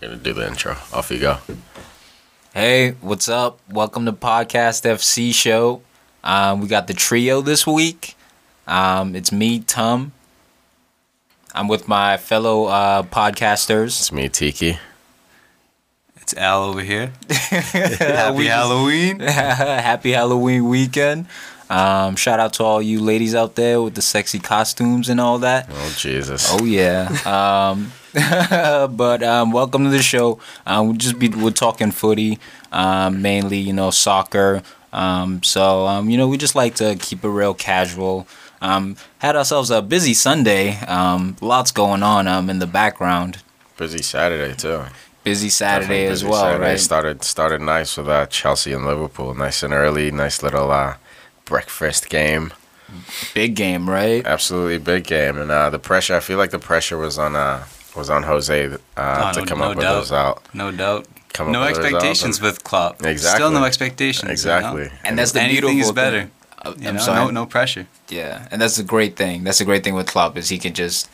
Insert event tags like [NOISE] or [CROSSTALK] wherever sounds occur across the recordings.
Gonna do the intro. Off you go. Hey, what's up? Welcome to Podcast FC Show. Um, we got the trio this week. Um, it's me, Tum. I'm with my fellow uh, podcasters. It's me, Tiki. It's Al over here. [LAUGHS] Happy We Halloween. [LAUGHS] Happy Halloween weekend. Um, shout out to all you ladies out there with the sexy costumes and all that. Oh Jesus. Oh yeah. [LAUGHS] But um, welcome to the show. Um, we'll just be we're talking footy, um, mainly you know soccer. Um, so um, you know we just like to keep it real casual. Um, had ourselves a busy Sunday. Um, lots going on um, in the background. Busy Saturday too. Busy Saturday Definitely as well, Saturday. right? Started started nice with uh, Chelsea and Liverpool. Nice and early. Nice little uh, breakfast game. Big game, right? Absolutely big game. And uh, the pressure. I feel like the pressure was on uh, was on Jose uh, Oh, to no- come no up with those out. No doubt. Come up no with a result expectations and- with Klopp. Exactly. Still no expectations. you know? Exactly. And that's the Anything beautiful is better. Thing. Uh, I'm know, sorry. no, no pressure. Yeah, and that's the great thing. That's the great thing with Klopp is he can just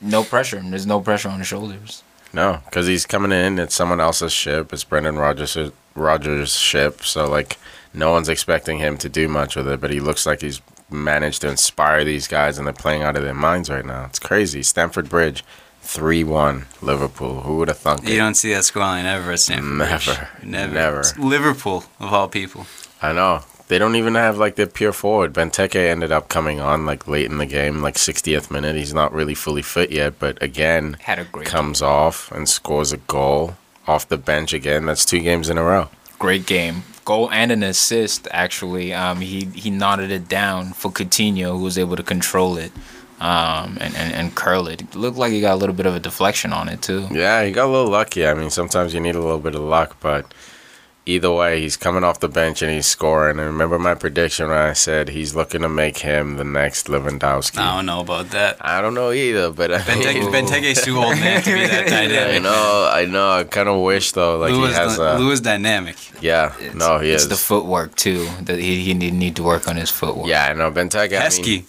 no pressure. There's no pressure on his shoulders. No, because he's coming in. It's someone else's ship. It's Brendan Rogers' Rodgers' ship. So like, no one's expecting him to do much with it. But he looks like he's managed to inspire these guys, and they're playing out of their minds right now. It's crazy. Stamford Bridge, three one Liverpool. Who would have thunk You it? don't see that scoreline ever at Stamford. Never. Never. Never. It's Liverpool, of all people. I know. They don't even have like their pure forward. Benteke ended up coming on like late in the game, like 60th minute. He's not really fully fit yet, but again, Had a great comes off and scores a goal off the bench again. That's two games in a row. great game. Goal and an assist actually. Um, he he nodded it down for Coutinho, who was able to control it, um, and, and and curl it. it. Looked like he got a little bit of a deflection on it too. Yeah, he got a little lucky. I mean, sometimes you need a little bit of luck, but either way, he's coming off the bench and he's scoring. And remember my prediction when I said he's looking to make him the next Lewandowski. I don't know about that. I don't know either, but I Benteke, mean, Benteke's too old man to be that [LAUGHS] dynamic. I know, I know. I kind of wish though, like Lou he has dy- a Lou is dynamic. yeah. no, he it's is. the footwork too. That he he need, need to work on his footwork. yeah, I know Benteke. I Heskey. mean,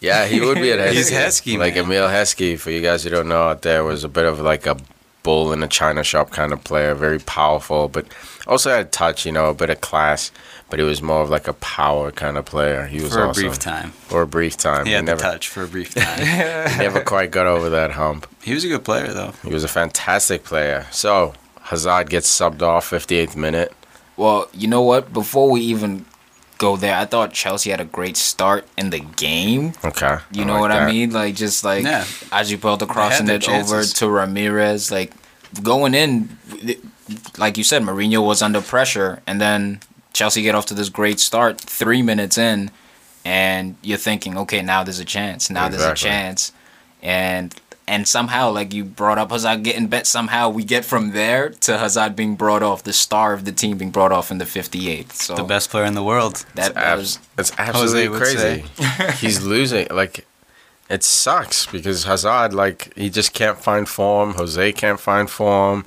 yeah, he would be at [LAUGHS] Heskey. He's Heskey, Like man. Emile Heskey, for you guys who don't know out there, was a bit of like a bull in a china shop kind of player, very powerful, but also had touch, you know, a bit of class. But he was more of like a power kind of player. He was For a awesome. brief time. For a brief time. He had the never, touch for a brief [LAUGHS] time. he never quite got over that hump. he was a good player, though. He was a fantastic player. So Hazard gets subbed off 58th minute. Well, you know what? Before we even go there, I thought Chelsea had a great start in the game. Okay. You I know like what I mean? Like just like Yeah. Azpilicueta crossing their it over to Ramires. Like going in, like you said, Mourinho was under pressure, and then Chelsea get off to this great start. Three minutes in, and you're thinking, okay, now there's a chance. Now there's a chance, and and somehow, like you brought up Hazard getting bet. Somehow we get from there to Hazard being brought off, the star of the team being brought off in the 58th. So The best player in the world. that Ab- was It's absolutely would crazy. [LAUGHS] He's losing. Like, it sucks because Hazard, like, he just can't find form. Jose can't find form.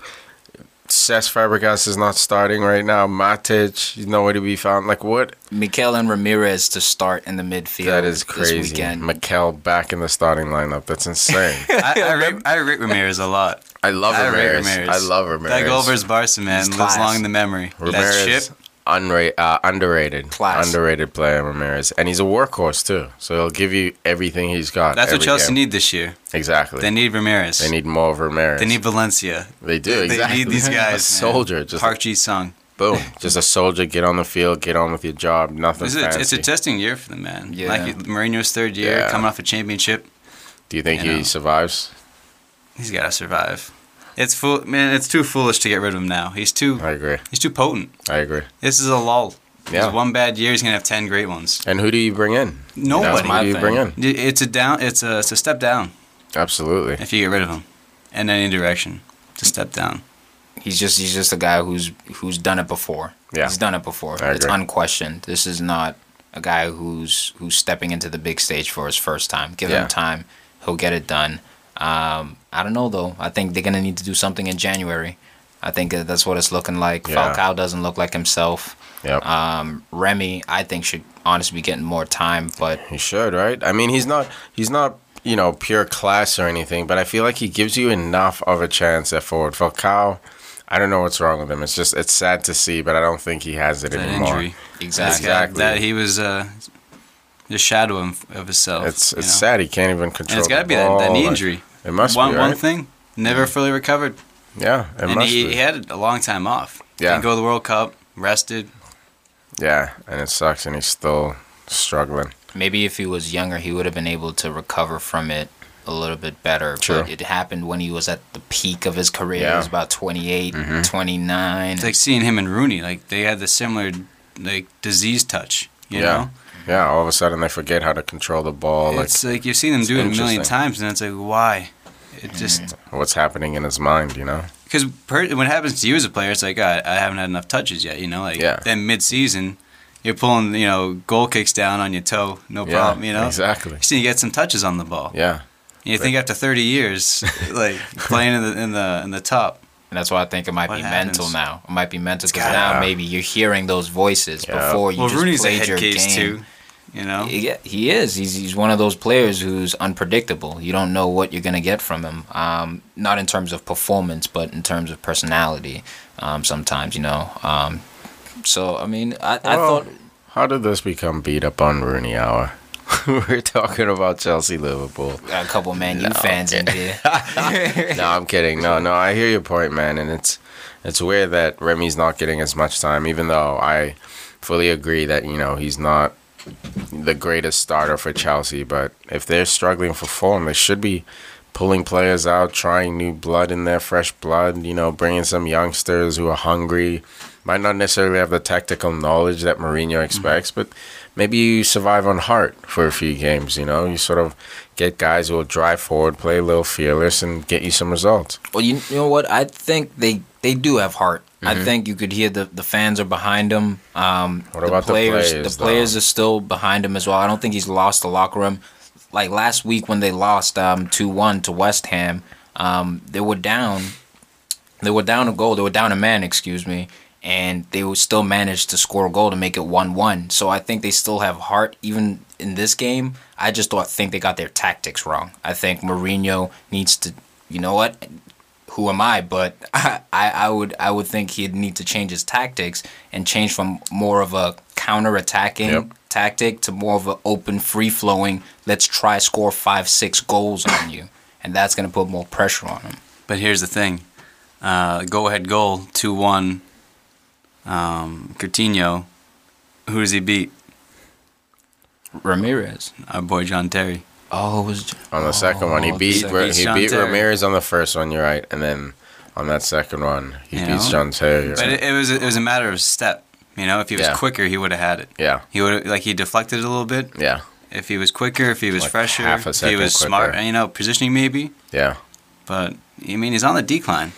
Cesc Fabregas is not starting right now. Matic, he's nowhere to be found. Like, what? Mikel and Ramires to start in the midfield. that is crazy. weekend. Mikel back in the starting lineup. That's insane. [LAUGHS] I, I, rate, I rate Ramires a lot. I love I Ramires. Ramires. I love Ramires. That goal versus Barca, man, He's lives class. long in the memory. That Ramires, chip, unra- uh, underrated. Class. Underrated player, Ramires. And he's a workhorse, too. So he'll give you everything he's got. that's what every Chelsea game. need this year. Exactly. They need Ramires. They need more of Ramires. They need Valencia. They do They exactly. need these [LAUGHS] guys. A soldier, just Park Ji Sung. boom, just a soldier. Get on the field, get on with your job. Nothing It's a, fancy. it's a testing year for the man. Yeah. Like Mourinho's third year, Yeah. coming off a championship. do you think you he know. survives? He's got to survive. It's fool, man. It's too foolish to get rid of him now. He's too, I agree. he's too potent. I agree. This is a lull. Yeah. There's one bad year, he's gonna have ten great ones. And who do you bring in? Nobody. Who do you bring in? It's a down. It's a, it's a step down Absolutely. if you get rid of him, in any direction. to step down. He's just he's just a guy who's who's done it before. Yeah. He's done it before. I It's agree. unquestioned. This is not a guy who's who's stepping into the big stage for his first time. Give Yeah. him time, he'll get it done. Um, I don't know though. I think they're gonna need to do something in January. I think that's what it's looking like. Yeah. Falcao doesn't look like himself. Yep. Um, Remy, I think should honestly be getting more time, but he should, right? I mean, he's not. He's not you know, pure class or anything, but I feel like he gives you enough of a chance at forward. Falcao, I don't know what's wrong with him. It's just it's sad to see, but I don't think he has it That anymore. injury. Exactly. Exactly. That he was uh, the shadow of, of himself. It's you it's know? sad he can't even control. And it's got to be that, that ball, knee like- injury. It must one be one thing, never mm. fully recovered, Yeah, it and must he, be. he had a long time off. Yeah. Didn't go to the World Cup, rested. Yeah, and it sucks, and he's still struggling. Maybe if he was younger, he would have been able to recover from it a little bit better. True. But it happened when he was at the peak of his career. He Yeah. was about 28, mm-hmm. 29. It's like seeing him and Rooney. Like they had the similar like disease touch. You yeah, know, yeah. All of a sudden, they forget how to control the ball. It's like you've seen him do it a million times, and it's like why? It just what's happening in his mind, you know? because per- when it happens to you as a player, it's like "Ah, I haven't had enough touches yet. You know, like Yeah. then mid season, you're pulling you know goal kicks down on your toe, no Yeah, problem. You know, exactly. you see you get some touches on the ball. Yeah, And you think after 30 years, [LAUGHS] like playing in the in the in the top, And that's why I think it might What be happens? mental now. It might be mental because gotta- now maybe you're hearing those voices Yeah. before you well, just Rooney's a played head your case game. too. You know, Yeah, he is. He's he's one of those players who's unpredictable. You don't know what you're gonna get from him. Um, not in terms of performance, but in terms of personality. Um, sometimes you know. Um, so I mean, I, I thought How did this become beat up on Rooney Hour? [LAUGHS] We're talking about Chelsea Liverpool. Got a couple Man U No, fans in here. [LAUGHS] no, I'm kidding. No, no, I hear your point, man, and it's it's weird that Remy's not getting as much time, even though I fully agree that you know he's not the greatest starter for Chelsea. But if they're struggling for form, they should be pulling players out, trying new blood in there, fresh blood. You know, bringing some youngsters who are hungry. Might not necessarily have the tactical knowledge that Mourinho mm-hmm. expects, but maybe you survive on heart for a few games. You know, you sort of get guys who will drive forward, play a little fearless, and get you some results. Well, you, you know what? I think they they do have heart. I Mm-hmm. think you could hear the, the fans are behind him. Um, What about the players? players, the players though? are still behind him as well. I don't think he's lost the locker room. Like last week when they lost um two one to West Ham, um, they were down. They were down a goal. They were down a man, excuse me, and they would still manage to score a goal to make it one one. So I think they still have heart even in this game. I just don't think they got their tactics wrong. I think Mourinho needs to. You know what? who am I? But [LAUGHS] I, I would I would think he'd need to change his tactics and change from more of a counter attacking Yep. tactic to more of an open, free flowing. Let's try score five six goals on you, and that's gonna put more pressure on him. but here's the thing: uh, go ahead goal two one. Um, Coutinho, who does he beat? Ramires. Our boy John Terry. Oh, it was On the second one, he Oh, beat the Ra- he John beat Terry. Ramires on the first one. You're right, and then on that second one, he You beats know? John Terry. But it, it was it was a matter of step. You know, if he was Yeah. quicker, he would have had it. yeah, He would like he deflected a little bit. yeah, If he was quicker, if he was Like fresher, half a if he was quicker. smart, you know, positioning maybe. yeah. But I mean, he's on the decline.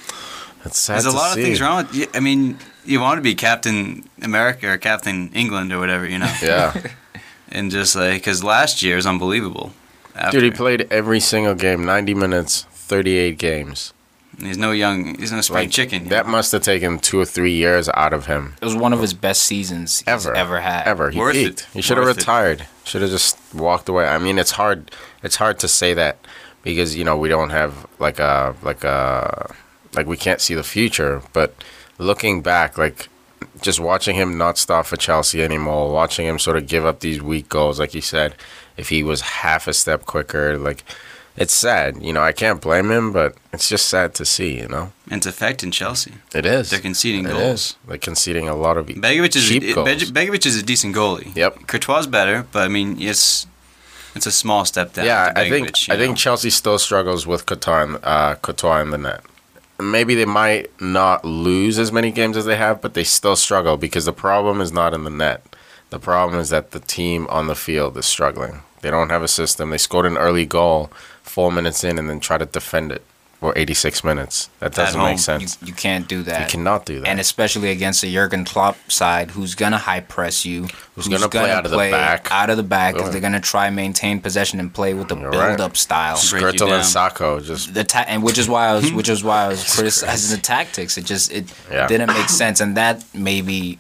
It's sad There's a to lot see. of things wrong with. y- I mean, you want to be Captain America or Captain England or whatever, you know, Yeah, [LAUGHS] and just like because last year is unbelievable. After. dude, he played every single game, 90 minutes, 38 games. He's no young. He's no spring Like, chicken. That know? must have taken two or three years out of him. it was one of his best seasons he's Ever, ever had. Ever, he Worth peaked. it. He should have Worth it. retired. Should have just walked away. I mean, it's hard. It's hard to say that because you know we don't have like a like a like we can't see the future. But looking back, like just watching him not start for Chelsea anymore, watching him sort of give up these weak goals, like you said, if he was half a step quicker, like it's sad. You know, I can't blame him, but it's just sad to see. You know, And it's affecting Chelsea. it is. They're conceding It goals. is. They're conceding a lot of Begovic is cheap goals. Begovic is a decent goalie. Yep. Courtois better, but I mean, it's it's a small step down. Yeah, to I think Begovic, I think? Chelsea still struggles with Courtois uh, Courtois in the net. Maybe they might not lose as many games as they have, but they still struggle because the problem is not in the net. The problem is that the team on the field is struggling. They don't have a system. They scored an early goal four minutes in and then try to defend it for 86 minutes. That doesn't home, make sense. you can't do that. You cannot do that. and especially against a Jurgen Klopp side who's gonna high press you, Who's gonna play out of the back. out of the back, because they're gonna try maintain possession and play with the You're build right. up style. Break Skrtel and. Sakho just The ta- and which is why I was [LAUGHS] which is why I was criticizing the tactics. It just it Yeah. didn't make sense, and that maybe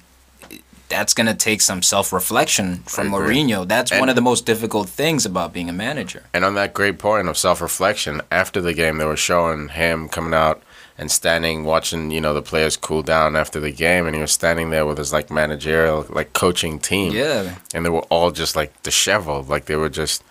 that's gonna take some self reflection from. Mourinho. That's And- one of the most difficult things about being a manager. And on that great point of self reflection, after the game, they were showing him coming out and standing, watching, you know, the players cool down after the game, and he was standing there with his like managerial, like coaching team, Yeah. and they were all just like disheveled, like they were just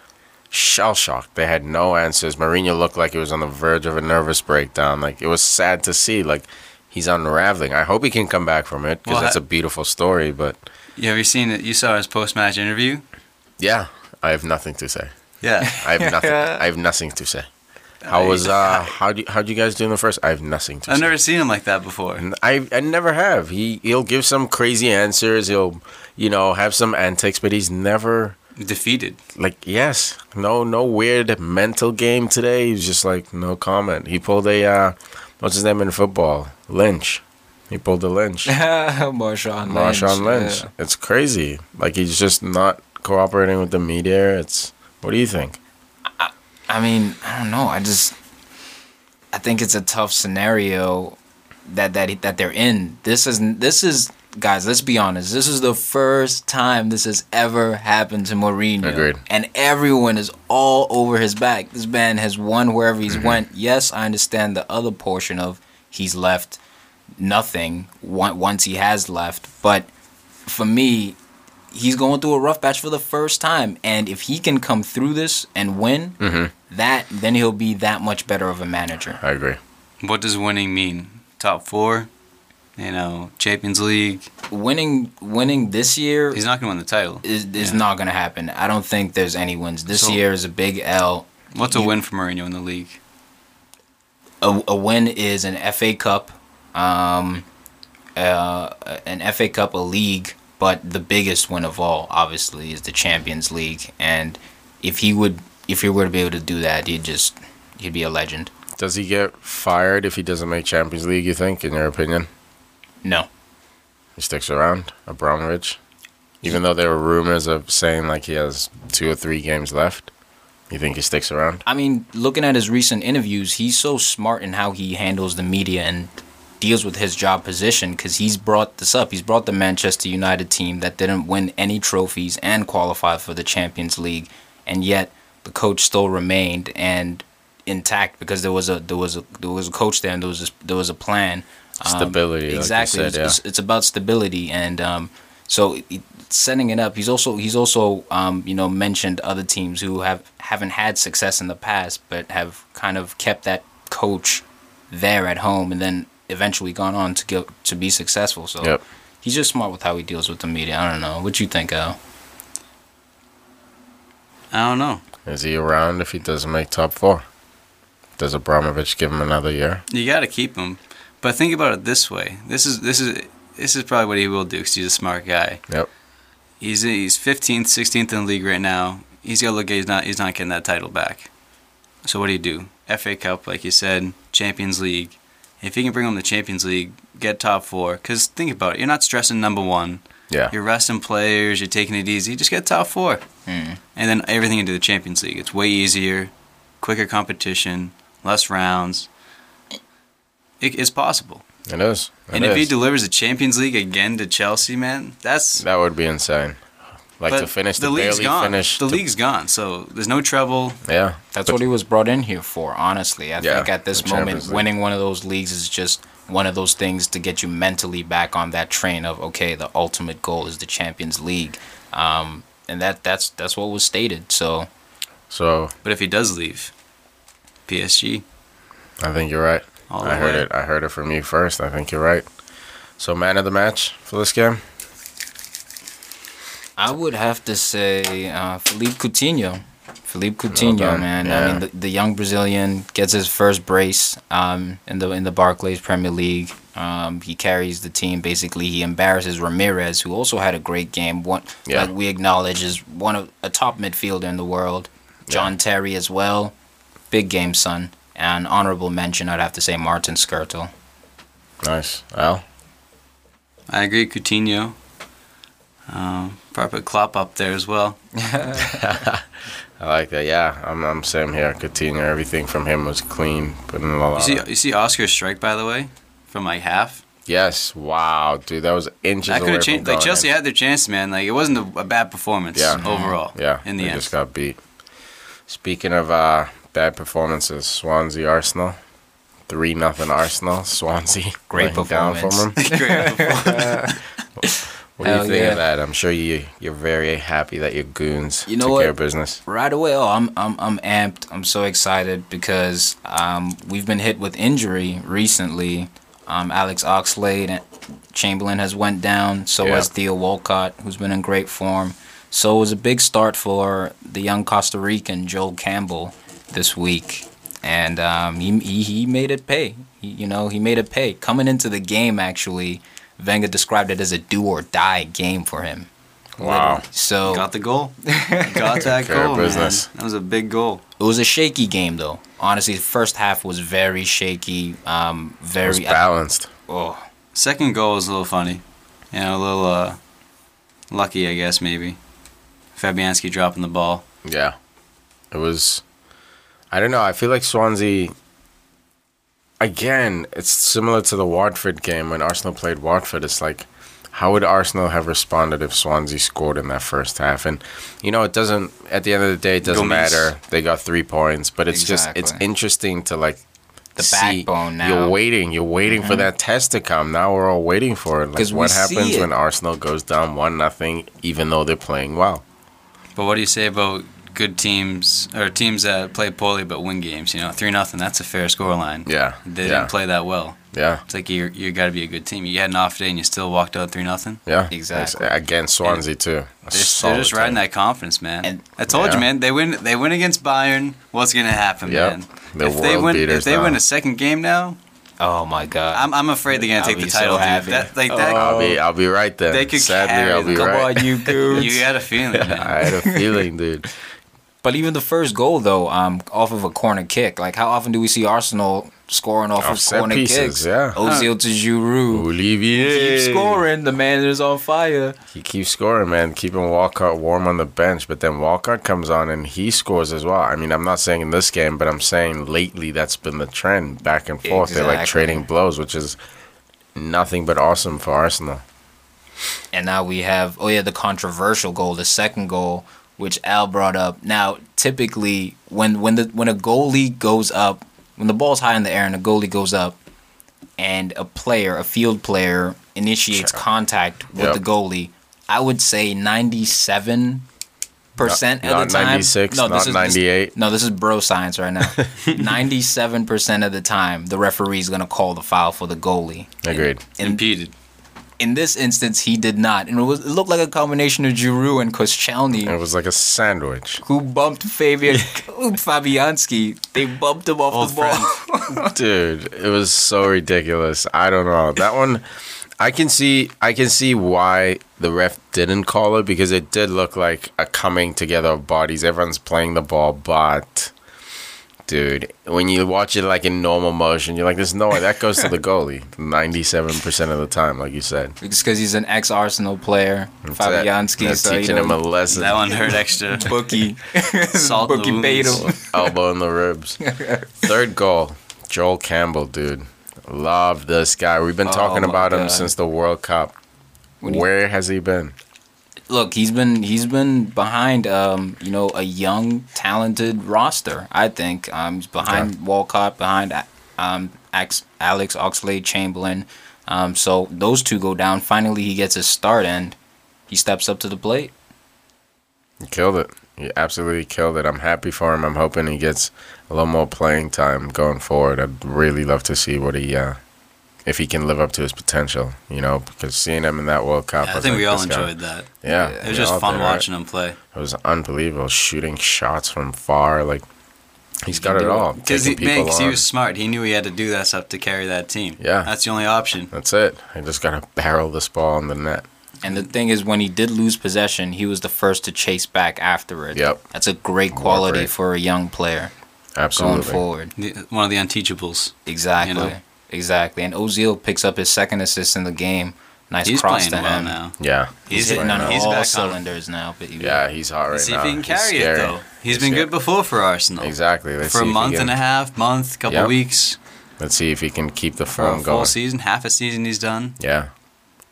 shell shocked. They had no answers. Mourinho looked like he was on the verge of a nervous breakdown. Like it was sad to see. Like he's unraveling. I hope he can come back from it because Well, that's I- a beautiful story. But You have you seen it? You saw his post match interview. yeah, I have nothing to say. Yeah. I have [LAUGHS] nothing. I have nothing to say. How was uh how do how do you guys do in the first? I have nothing to I've say. never seen him like that before. I I never have. He he'll give some crazy answers. He'll you know have some antics, but he's never Defeated. like yes no no weird mental game today. He's just like no comment. He pulled a uh what's his name in football Lynch. He pulled a Lynch. [LAUGHS] Marshawn Lynch. Marshawn Lynch. yeah. It's crazy. Like he's just not cooperating with the media. It's what do you think? I mean, I don't know. I just, I think it's a tough scenario that that that they're in. This is this is guys. Let's be honest. This is the first time this has ever happened to Mourinho. Agreed. And everyone is all over his back. This man has won wherever he's Mm-hmm. went. Yes, I understand the other portion of he's left nothing once he has left, but for me, he's going through a rough patch for the first time. And if he can come through this and win, Mm-hmm. that then he'll be that much better of a manager. I agree. What does winning mean? Top four? You know, Champions League. Winning, winning this year He's not going to win the title. is is Yeah. not going to happen. I don't think there's any wins. This So- year is a big L. What's a win for Mourinho in the league? A, a win is an FA Cup, um, uh, an FA Cup, a league, but the biggest win of all, obviously, is the Champions League. And if he would, if he were to be able to do that, he'd just he'd be a legend. Does he get fired if he doesn't make Champions League? You think, in your opinion? No. He sticks around, Abramovich, even though there were rumors of saying like he has two or three games left. You think he sticks around? I mean, looking at his recent interviews, he's so smart in how he handles the media and deals with his job position because he's brought this up. He's brought the Manchester United team that didn't win any trophies and qualify for the Champions League, and yet the coach still remained and intact because there was a there was a there was a coach there and there was a, there was a plan. Um, Stability, like exactly. said, it's, yeah. it's, it's about stability and um, so it- setting it up. He's also he's also um, you know mentioned other teams who have haven't had success in the past, but have kind of kept that coach there at home, and then eventually gone on to go to be successful. So Yep. he's just smart with how he deals with the media. I don't know what you think, Al. I don't know. Is he around if he doesn't make top four? Does Abramovich give him another year? You got to keep him. But think about it this way. This is this is this is probably what he will do because he's a smart guy. Yep. He's he's 15th, 16th in the league right now. He's got to look at he's not he's not getting that title back. So what do you do? FA Cup, like you said, Champions League. If he can bring home the Champions League, get top four. Because think about it, you're not stressing number one. Yeah. You're resting players. You're taking it easy. Just get top four, Hmm. and then everything into the Champions League. It's way easier, quicker competition, less rounds. It, it's possible. It is. It and if he delivers the Champions League again to Chelsea, man, that's that would be insane. Like but to finish the the, league's barely gone. finish. the to- league's gone, so there's no trouble. Yeah. That's But- what he was brought in here for. Honestly, I Yeah, think at this moment, winning one of those leagues is just one of those things to get you mentally back on that train of okay, the ultimate goal is the Champions League, um, and that that's that's what was stated. So So But if he does leave, PSG I think you're right. all I heard way. it. I heard it from you first. I think you're right. So man of the match for this game. I would have to say uh, Philippe Coutinho. Philippe Coutinho, done. man. I mean, the, the young Brazilian gets his first brace um, in the in the Barclays Premier League. Um, he carries the team. Basically, he embarrasses Ramires, who also had a great game. One, Yeah. like we acknowledge, is one of a top midfielder in the world. John Terry as well, big game, son. And honorable mention, I'd have to say Martin Skrtel. Nice. Al. I agree, Coutinho. Um, probably put Klopp up there as well. [LAUGHS] I like that. Yeah, I'm. I'm same here. Coutinho. Everything from him was clean. Put in a lot. You see, you see Oscar's strike by the way, from like half. Yes. Wow, dude, that was inches That could have changed. Like Chelsea in. had their chance, man. Like it wasn't a, a bad performance Yeah. overall. Yeah, in the they end. just got beat. Speaking of uh, bad performances, Swansea Arsenal, three nothing Arsenal. Swansea Great laying down from them. [LAUGHS] Great performance. [LAUGHS] What do you Hell think yeah. of that? I'm sure you you're very happy that your goons You know took what? care of business. Right away, oh, I'm I'm I'm amped. I'm so excited because um, we've been hit with injury recently. Um, Alex Oxlade and Chamberlain has went down. So Yeah. has Theo Walcott, who's been in great form. So it was a big start for the young Costa Rican Joel Campbell this week, and um, he, he he made it pay. He, you know, he made it pay. Coming into the game, actually, Wenger described it as a do or die game for him. Wow. Literally. So Got the goal. [LAUGHS] Got that Care goal, business. man. That was a big goal. It was a shaky game though. Honestly, the first half was very shaky. Um, It was very balanced. oh, Second goal was a little funny. You know, a little uh, lucky, I guess, maybe. Fabianski dropping the ball. Yeah. It was I don't know, I feel like Swansea again, it's similar to the Watford game when Arsenal played Watford. It's like how would Arsenal have responded if Swansea scored in that first half? And you know, it doesn't at the end of the day it doesn't Gomez. matter. They got 3 points, but it's just it's interesting to like The see- backbone now. You're waiting. You're waiting for Mhm. that test to come. Now we're all waiting for it. Like what happens when Arsenal goes down one nothing, even though they're playing well. But what do you say about good teams or teams that play poorly but win games? You know, three nothing. That's a fair score line. Yeah, They yeah, didn't play that well. yeah, It's like you you got to be a good team. You had an off day and you still walked out three nothing. yeah. Exactly. It's- Against Swansea too. They're, just- they're just riding team. that confidence, man. And- I told Yeah. you, man. They win. They win against Bayern. What's gonna happen, Yep. man? They're if they world win, beaters if they now. win a second game now, oh my god. I'm, I'm afraid they're gonna I'll take be the so title. dude. happy. That, like that, I'll be, I'll be right there. They could Sadly, carry I'll be them. Come right. on, you [LAUGHS] goons. you had a feeling, man. [LAUGHS] I had a feeling, dude. But even the first goal though, um, off of a corner kick. Like how often do we see Arsenal scoring off, Off of corner pieces, kicks? yeah. Ozil to Giroud. Olivier Keep scoring. The man is on fire. He keeps scoring, man. Keeping Walcott warm on the bench, but then Walcott comes on and he scores as well. I mean, I'm not saying in this game, but I'm saying lately that's been the trend, back and forth. They're like trading blows, which is nothing but awesome for Arsenal. And now we have oh yeah, the controversial goal, the second goal, which Al brought up. Now, typically when when the when a goalie goes up, when the ball's high in the air and a goalie goes up and a player, a field player initiates Sure. contact with Yep. the goalie, I would say 97 percent of the time. 96, not this is- 98. no, this is bro science right now. [LAUGHS] 97% of the time, the referee is going to call the foul for the goalie. Agreed. In, Impeded. In this instance, he did not. And it, was, it looked like a combination of Giroud and Koscielny, It was like a sandwich. who bumped Fabian [LAUGHS] Fabianski. They bumped him off Old the ball. [LAUGHS] Dude, it was so ridiculous. I don't know. That one I can see I can see why the ref didn't call it because it did look like a coming together of bodies. Everyone's playing the ball, but dude, when you watch it like in normal motion, you're like, there's no way that goes to the [LAUGHS] goalie. Ninety-seven percent of the time, like you said. Just because he's an ex Arsenal player, That's it. Fabianski. That's So, you teaching him a lesson. That one hurt extra. [LAUGHS] bookie. [LAUGHS] Salt in the bookie bait wounds. him. elbow in the ribs. Third goal, Joel Campbell, dude. Love this guy. We've been Oh talking my about him since the World Cup. Where has he been? Look, he's been he's been behind um, you know, a young, talented roster. I think um, he's behind Walcott, behind um, Alex Oxlade Chamberlain. Um, so those two go down. Finally, he gets his start, and he steps up to the plate. He killed it. He absolutely killed it. I'm happy for him. I'm hoping he gets a little more playing time going forward. I'd really love to see what he, uh, if he can live up to his potential. You know, because seeing him in that World Cup, I was think like, we all this guy- enjoyed that. Yeah, It was just all fun did, right? watching him play. It was unbelievable. Shooting shots from far, like he's got it all. Because he, man, people 'cause he was smart. He knew he had to do that stuff to carry that team. Yeah. That's the only option. That's it. I just gotta barrel this ball in the net. And the thing is, when he did lose possession, he was the first to chase back after it. Yep. That's a great quality great. for a young player Absolutely. going forward. The, one of the unteachables. Exactly. You know? Exactly. And Ozil picks up his second assist in the game. Nice He's cross playing to well him. now. Yeah. He's, He's hitting on well. He's all back on- cylinders now. But Yeah, he's hot right See now. See if he can He's carry it though. He's he's been scary. good before for Arsenal. Exactly. Let's For a month can- and a half, month, couple Yep. weeks. Let's see if he can keep the For a form full going. season, half a season he's done. Yeah.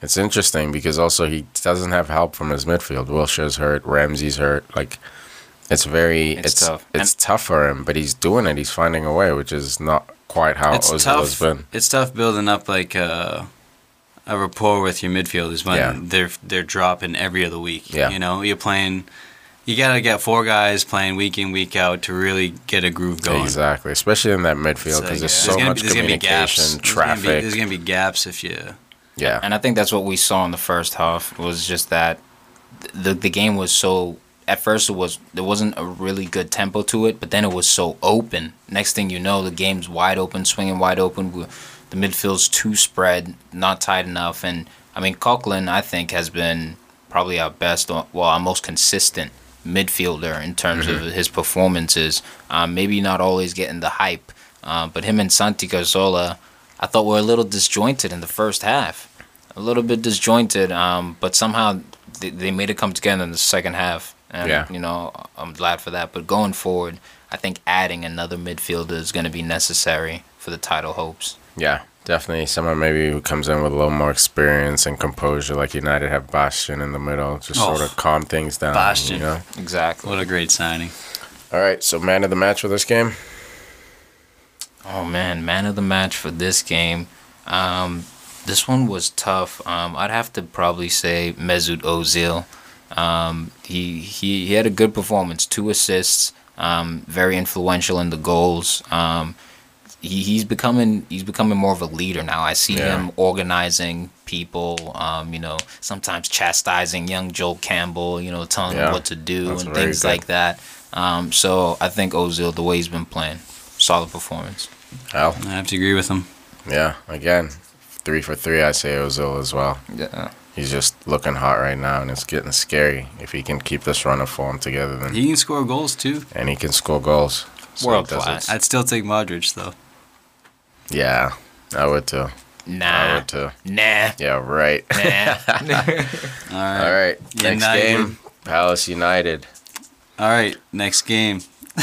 It's interesting because also he doesn't have help from his midfield. Wilshere's hurt, Ramsey's hurt. Like it's very It's it's tough. it's tough for him, but he's doing it. He's finding a way, which is not quite how it's Ozil tough. has been. It's tough building up like a, a rapport with your midfielders when Yeah. they're they're dropping every other week. Yeah. You know, you're playing. You gotta get four guys playing week in week out to really get a groove going. Exactly, especially in that midfield So, because yeah. there's so gonna much be, there's gonna be gaps. communication, There's gonna be- traffic. There's gonna be gaps if you. yeah, And I think that's what we saw in the first half was just that the the game was so at first it was there wasn't a really good tempo to it, but then it was so open. Next thing you know, the game's wide open, swinging wide open. We- The midfield's too spread, not tight enough, and I mean Coquelin I think has been probably our best, well, our most consistent midfielder in terms of his performances. Um, maybe not always getting the hype, uh, but him and Santi Cazorla, I thought were a little disjointed in the first half a little bit disjointed, um, but somehow they, they made it come together in the second half. And, Yeah. you know, I'm glad for that. But going forward, I think adding another midfielder is going to be necessary for the title hopes. yeah, definitely someone maybe who comes in with a little more experience and composure, like United have Bastian in the middle, just Oh, sort of calm things down. Bastian. You know. Exactly. What a great signing. All right, so man of the match for this game. Oh man, man of the match for this game. Um, this one was tough. Um, I'd have to probably say Mesut Ozil. Um, he, he he had a good performance, two assists, um, very influential in the goals. Um, he, he's becoming he's becoming more of a leader now. I see Yeah. him organizing people. Um, you know, sometimes chastising young Joel Campbell. You know, telling Yeah, him what to do that's and things good. like that. Um, so I think Ozil, the way he's been playing, solid performance. Al, I have to agree with him. yeah, again, three for three. I say Ozil as well. Yeah. He's just looking hot right now, and it's getting scary. If he can keep this run of form together, then He can score goals too. and he can score goals. So World he does it. class. I'd still take Modric though. Yeah, I would too. Nah. I Nah. would too. Nah. Yeah, right. Nah. [LAUGHS] All right. All right, next game, Palace United. All right. Next game. [LAUGHS]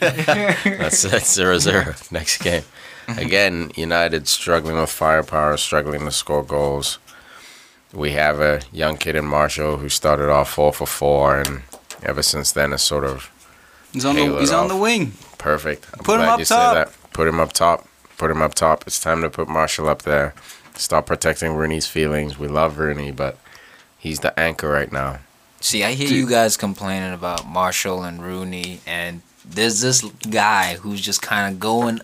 That's that's zero zero. Next game. Again, United struggling with firepower, struggling to score goals. We have a young kid in Martial who started off four for four, and ever since then is sort of He's on the he's it on the wing. perfect. I'm Put him up you say top. that. Put him up top. Put him up top. It's time to put Martial up there. Stop protecting Rooney's feelings. We love Rooney, but he's the anchor right now. See, I hear you guys complaining about Martial and Rooney, and there's this guy who's just kind of going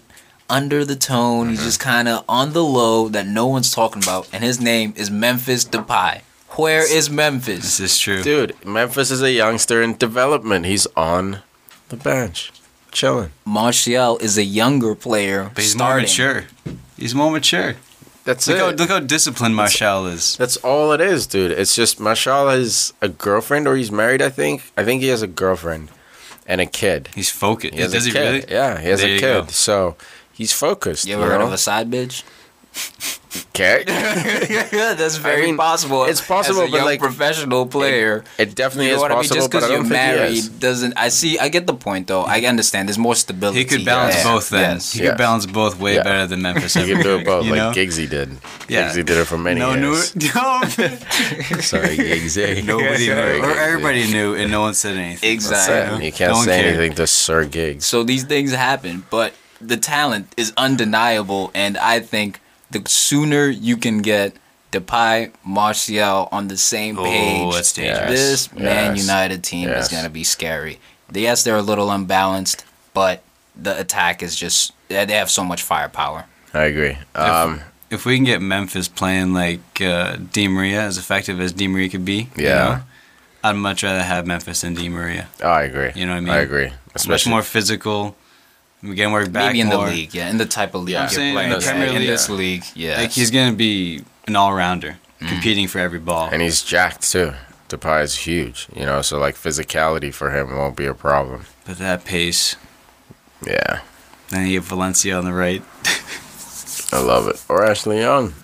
under the tone. He's mm-hmm. just kind of on the low that no one's talking about, and his name is Memphis Depay. Where is Memphis? This is true. Dude, Memphis is a youngster in development. He's on the bench, chilling. Martial is a younger player. But he's more mature. He's more mature. That's Look how, it. look how disciplined Martial is. That's all it is, dude. It's just Martial has a girlfriend, or he's married. I think. I think he has a girlfriend and a kid. He's focused. He has Does a he kid. really? Yeah, he has There a kid. go. So he's focused. You ever heard know? of a side bitch? Okay. yeah, [LAUGHS] that's very I mean, possible. it's possible, as a but, young like, professional player. It definitely you know is what I mean? possible, Just because you're he married doesn't. I see. I get the point, though. I understand. There's more stability. He could balance there. both then. Yes. He Yes. could balance both way Yeah. better than Memphis. He ever can do it both, like know? Giggsy did. Yeah. Giggsy did it for many no, years. no, [LAUGHS] no, Sorry, Giggsy. [LAUGHS] nobody knew. Sorry, Or everybody knew, and no one said anything. Exactly. You can't No one say cared. anything to Sir Giggs. So these things happen, but the talent is undeniable, and I think the sooner you can get Depay, Martial on the same page, that's dangerous. this Man Yes. United team Yes. is going to be scary. Yes, they're a little unbalanced, but the attack is just they have so much firepower. I agree. Um, If we can get Memphis playing like uh, Di Maria, as effective as Di Maria could be, you Yeah. know, I'd much rather have Memphis than Di Maria. oh, I agree. You know what I mean? I agree. Much more physical. We can work back Maybe in more. the league, yeah, in the type of league Yeah. you're I'm in the yeah, Premier in League, this yeah. league, yeah. Like he's gonna be an all rounder, Mm. competing for every ball. and he's jacked too. Depay is huge, you know, so like physicality for him won't be a problem. But that pace, Yeah, then you have Valencia on the right. I love it. Or Ashley Young,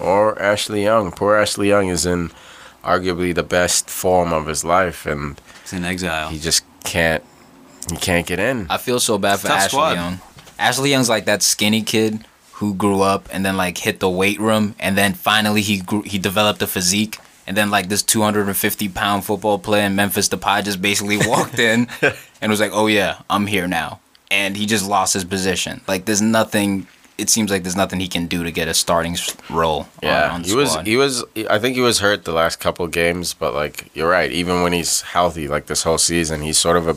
or Ashley Young. Poor Ashley Young is in arguably the best form of his life, and He's in exile. he just can't. He can't get in. I feel so bad for Tough Ashley squad. Young. Ashley Young's like that skinny kid who grew up and then like hit the weight room and then finally he grew he developed a physique and then like this 250 pound football player in Memphis Depay just basically [LAUGHS] walked in and was like, "Oh yeah, I'm here now," and he just lost his position. Like there's nothing. It seems like there's nothing he can do to get a starting role. Yeah, on, on the he was he was I think he was hurt the last couple games, but like you're right. Even when he's healthy, like this whole season, he's sort of a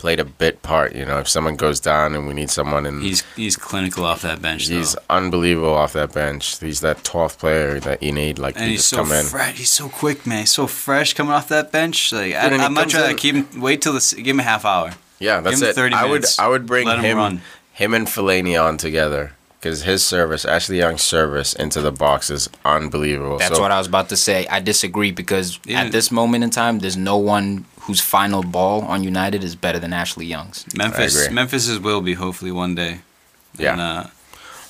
played a bit part. You know, if someone goes down and we need someone, and He's he's clinical off that bench. he's though. unbelievable off that bench. He's that 12th player that you need. Like and he's just so come in. fresh. He's so quick, man. He's so fresh coming off that bench. Like I, Dude, and he I'd much comes rather in- keep him. Wait till the s- give him a half hour. Yeah, that's him it. 30 I would minutes. I would bring him him run. him and Fellaini on together because his service, Ashley Young's service into the box is unbelievable. That's so, what I was about to say. I disagree because Yeah. at this moment in time, there's no one whose final ball on United is better than Ashley Young's. Memphis, agree. Memphis's will be hopefully one day. Yeah. And, uh,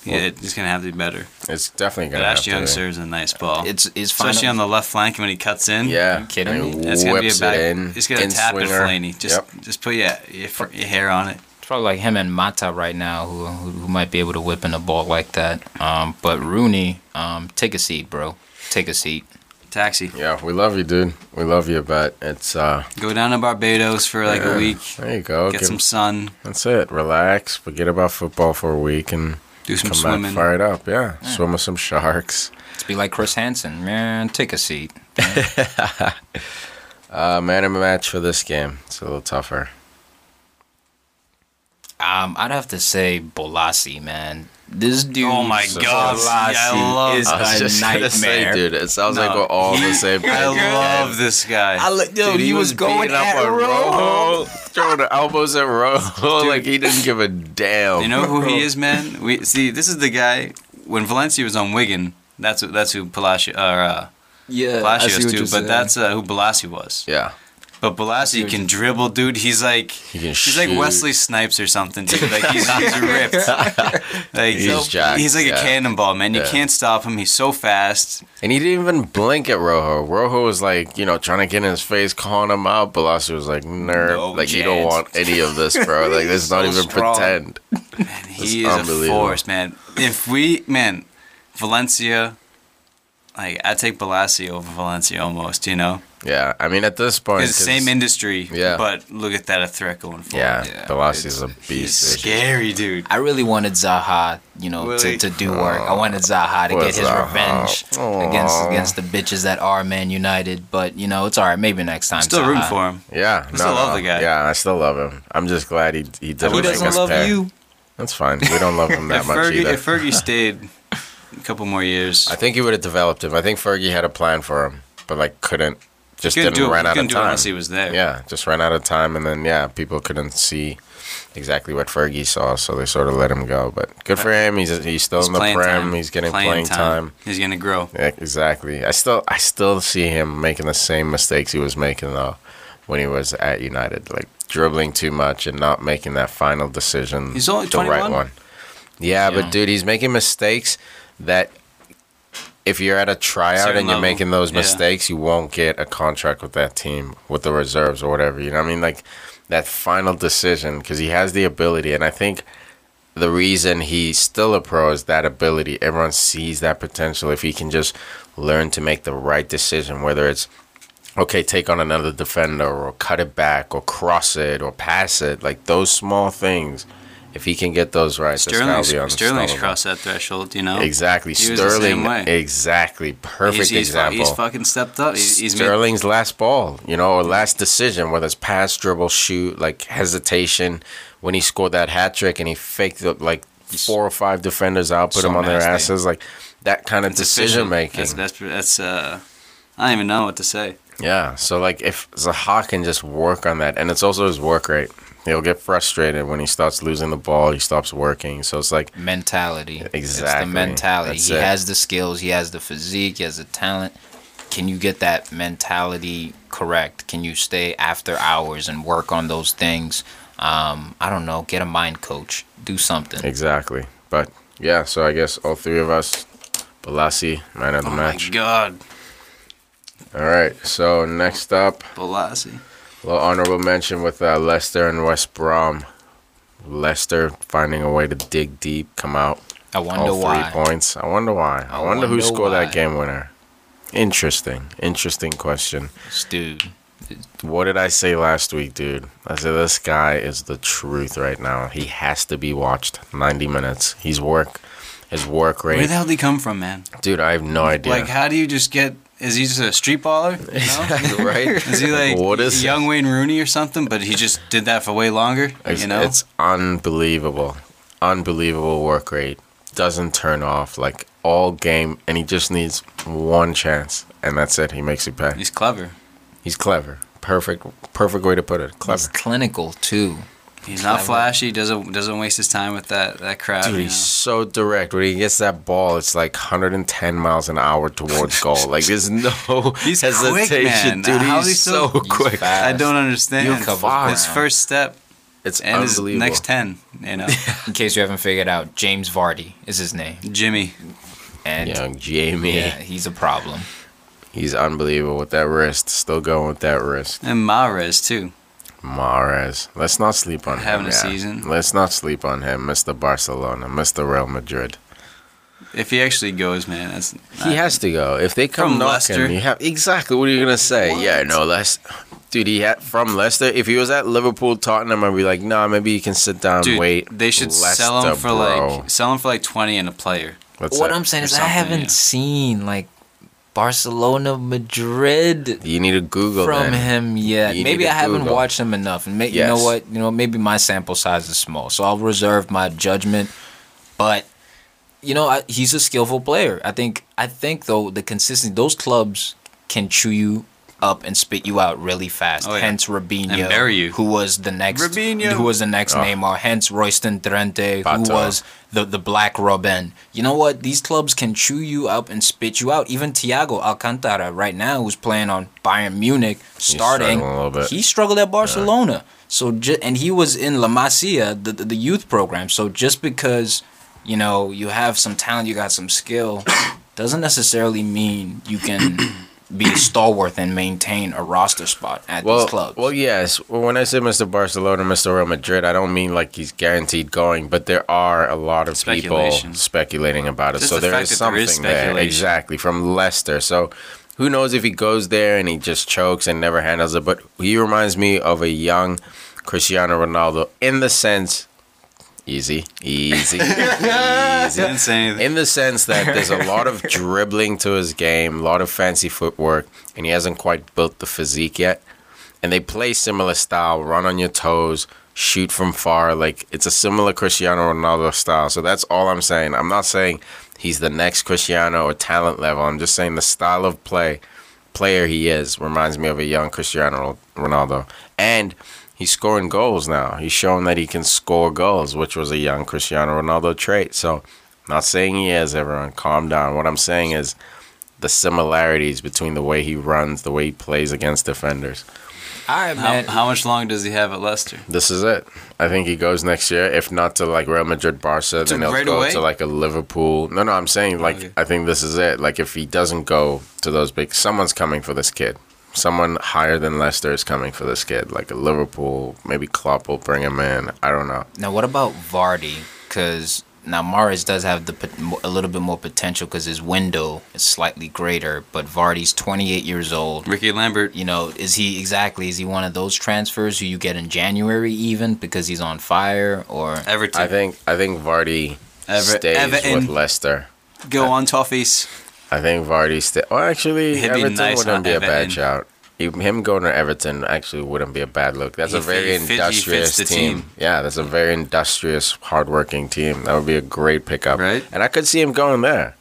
yeah, it's gonna have to be better. It's definitely gonna. have Ashley to Young be. serves a nice ball, It's is final. especially on the left flank when he cuts in. Yeah, you kidding and me? It's gonna be a whips back. it in. It's gonna in tap it, swinger. Fellaini. Just, Yep. just put your, your, your hair on it. It's probably like him and Mata right now, who, who who might be able to whip in a ball like that. Um, but Rooney, um, take a seat, bro. Take a seat. Taxi. Yeah, we love you, dude. We love you, but it's uh. Go down to Barbados for like yeah, a week. There you go. Get Give- some sun. that's it. Relax. Forget about football for a week and Do some come swimming. back fired up. Yeah, swim with some sharks. Let's be like Chris Hansen, man. Take a seat. [LAUGHS] Uh, man of a match for this game. It's a little tougher. Um, I'd have to say Bolasie, man. This dude. Oh my God. Bolasie Yeah, I love- is I was a just gonna say, nightmare. dude. It sounds like we're all he- the same. I love this guy. I look, yo, Dude, he, was, going beating up at on Rojo. throwing elbows at Rojo [LAUGHS] like he didn't give a damn. You know who he is, man? We see. This is the guy when Valencia was on Wigan. That's that's who Palacio or uh, Yeah, Palacios too. But that's uh, who Bolasie was. Yeah, But Bolasie what can dribble, dude. He's like he can he's like. Wesley Snipes or something, dude. Like he's, [LAUGHS] he's ripped. [LAUGHS] Like He's jacked, He's like yeah. a cannonball, man. You Yeah. can't stop him. He's so fast. And he didn't even blink at Rojo. Rojo was like, you know, trying to get in his face, calling him out. Bolasie was like, nerd. No like, you don't want any of this, bro. Like, [LAUGHS] let's So not even strong. pretend. Man, he That's is a force, man. If we, man, Valencia, like I take Bolasie over Valencia almost. You know, Yeah, I mean, at this point, it's the same 'cause- industry. Yeah. But look at that a threat going forward. Yeah, Yeah, Bolasie's a beast. dude. scary, dude. I really wanted Zaha, you know, to, Really? to do work. I oh. wanted Zaha to Poor get his Zaha. revenge Aw. against against the bitches that are Man United. But you know, it's all right. Maybe next time. Still Zaha. rooting for him. Yeah, I still love the guy. Yeah, I still love him. I'm just glad he he didn't He He doesn't us love pay. you. That's fine. We don't love him [LAUGHS] that much Fergie, either. if Fergie stayed a couple more years, I think he would have developed him. I think Fergie had a plan for him, but like couldn't. Just didn't do out of time. unless he was there. Yeah, just ran out of time, and then yeah, people couldn't see exactly what Fergie saw, so they sort of let him go. But good uh, for him. He's he's still He's in the playing prem. time. He's getting playing, time. He's gonna grow. Yeah, exactly. I still I still see him making the same mistakes he was making though when he was at United, like dribbling too much and not making that final decision. He's only the right 21? one. Yeah, Yeah. but dude, he's making mistakes that if you're at a tryout Certain and you're level. making those Yeah. mistakes, you won't get a contract with that team with the reserves or whatever. You know what I mean? Like that final decision because he has the ability, and I think the reason he's still a pro is that ability. Everyone sees that potential if he can just learn to make the right decision, whether it's okay, take on another defender or cut it back or cross it or pass it. Like those small things, if he can get those right, this guy will Sterling's, be Sterling's crossed that threshold. You know, Exactly, He was the same Sterling. Exactly, perfect he's, he's, example. he's fucking stepped up. He's, he's made, Sterling's last ball, you know, or last decision, whether it's pass, dribble, shoot, like hesitation. When he scored that hat trick and he faked the, like four or five defenders out, put So them on their asses, like that kind of decision efficient. making. That's, that's that's uh, I don't even know what to say. Yeah, so like if Zaha can just work on that, and it's also his work rate. He'll get frustrated when he starts losing the ball. He stops working. So it's like mentality. It's Exactly. the mentality. That's he it. has the skills. He has the physique. He has the talent. Can you get that mentality correct? Can you stay after hours and work on those things? Um, I don't know. Get a mind coach. Do something. exactly. But yeah, so I guess all three of us, Bolasie, man of the Oh match. Oh my god, All right. So next up, Bolasie. A little honorable mention with uh, Leicester and West Brom. Leicester finding a way to dig deep, come out I wonder all three why. points. I wonder why. I, I wonder, who scored why. that game winner. Interesting. Interesting question. Dude. What did I say last week, dude? I said this guy is the truth right now. He has to be watched 90 minutes. He's work his work rate. Where the hell did he come from, man? Dude, I have no idea. Like, how do you just get? Is he just a street baller? [LAUGHS] You know? right? Is he like what is young Wayne Rooney or something? But he just did that for way longer. It's, you know, it's unbelievable. Unbelievable work rate. Doesn't turn off like all game and he just needs one chance and that's it. He makes it pay. he's clever. He's clever. Perfect perfect way to put it. He's Clever. clinical too. He's not flashy. Doesn't doesn't waste his time with that that crowd. Dude, you he's so direct. When he gets that ball, it's like 110 miles an hour towards goal. [LAUGHS] Like there's no [LAUGHS] He's quick, hesitation, man. dude. How is He's, he so so- quick. fast. I don't understand. You're his first step It's and his unbelievable. next ten. You know, [LAUGHS] In case you haven't figured out, James Vardy is his name, Jimmy. and Young Jamie. yeah, he's a problem. He's unbelievable with that wrist. Still going with that wrist. And my wrist too. Mahrez. Let's not sleep on Having him. Having a yeah. season. Let's not sleep on him, Mr. Barcelona, Mr. Real Madrid. If he actually goes, man, that's He has to go. If they come From knocking, Leicester? you have exactly what are you gonna say? Yeah, no, Les, dude. He had from Leicester. If he was at Liverpool, Tottenham, I'd be like, nah, maybe you can sit down, Dude, wait. they should sell him for bro. like sell him for like twenty and a player. What's what that? I'm saying or is, I haven't yeah. seen like Barcelona, Madrid You need to Google from that. him yet. You maybe I haven't Google. watched him enough, and may, you know what? You know, maybe my sample size is small, so I'll reserve my judgment. But you know, I, he's a skillful player. I think. I think though the consistency, those clubs can chew you up and spit you out really fast. Oh, yeah. Hence Robinho, And bury you. who was the next, Robinho. who was the next Oh. Neymar. Hence Royston Drenthe, Pato. who was the the Black Robin. You know what? These clubs can chew you up and spit you out. Even Thiago Alcantara right now, who's playing on Bayern Munich, starting, struggling a little bit. he struggled at Barcelona. So ju- and he was in La Masia, the, the the youth program. So just because you know you have some talent, you got some skill, [COUGHS] doesn't necessarily mean you can be stalwart and maintain a roster spot at Well, these clubs. well, yes. Well, when I say Mr. Barcelona, Mr. Real Madrid, I don't mean like he's guaranteed going, but there are a lot of people speculating about it. Just so the there is there something is there, exactly from Leicester. So who knows if he goes there and he just chokes and never handles it? But he reminds me of a young Cristiano Ronaldo in the sense, easy, easy, [LAUGHS] easy. Didn't say anything. In the sense that there's a lot of dribbling to his game, a lot of fancy footwork, and he hasn't quite built the physique yet. And they play similar style, run on your toes, shoot from far. Like it's a similar Cristiano Ronaldo style. So that's all I'm saying. I'm not saying he's the next Cristiano or talent level. I'm just saying the style of play, player he is, reminds me of a young Cristiano Ronaldo. And he's scoring goals now. He's shown that he can score goals, which was a young Cristiano Ronaldo trait. So, not saying he is, everyone. Calm down. What I'm saying is the similarities between the way he runs, the way he plays against defenders. All right, How, man. how much long does he have at Leicester? This is it. I think he goes next year. If not to like Real Madrid, Barca, then he'll right go away? to like a Liverpool. No, no, I'm saying like Okay. I think this is it. Like if he doesn't go to those big, someone's coming for this kid. Someone higher than Leicester is coming for this kid. Like a Liverpool, maybe Klopp will bring him in. I don't know. Now, what about Vardy? Because now Mahrez does have the a little bit more potential because his window is slightly greater. But Vardy's 28 years old. Rickie Lambert. You know, is he exactly? Is he one of those transfers who you get in January even because he's on fire? Or Everton. I think I think Vardy Ever- stays Everton. with Leicester. Go on, Toffees. I think Vardy stay. Well, actually, It'd Everton nice wouldn't be a bad Everton. shout. Even Him going to Everton actually wouldn't be a bad look. That's He a very he industrious team. team. Yeah, that's a very industrious, hardworking team. That would be a great pickup. Right. And I could see him going there.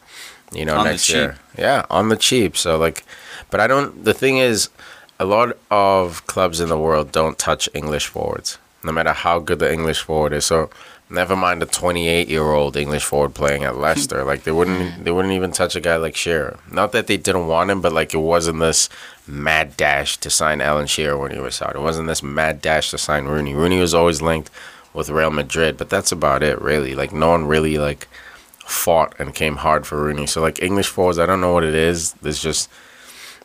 You know, On next year. Yeah, on the cheap. So like, but I don't. The thing is, a lot of clubs in the world don't touch English forwards, no matter how good the English forward is. So. Never mind a 28-year-old English forward playing at Leicester. Like they wouldn't, mm. they wouldn't even touch a guy like Shearer. Not that they didn't want him, but like it wasn't this mad dash to sign Alan Shearer when he was out. It wasn't this mad dash to sign Rooney. Rooney was always linked with Real Madrid, but that's about it, really. Like no one really like fought and came hard for Rooney. So like English forwards, I don't know what it is. There's just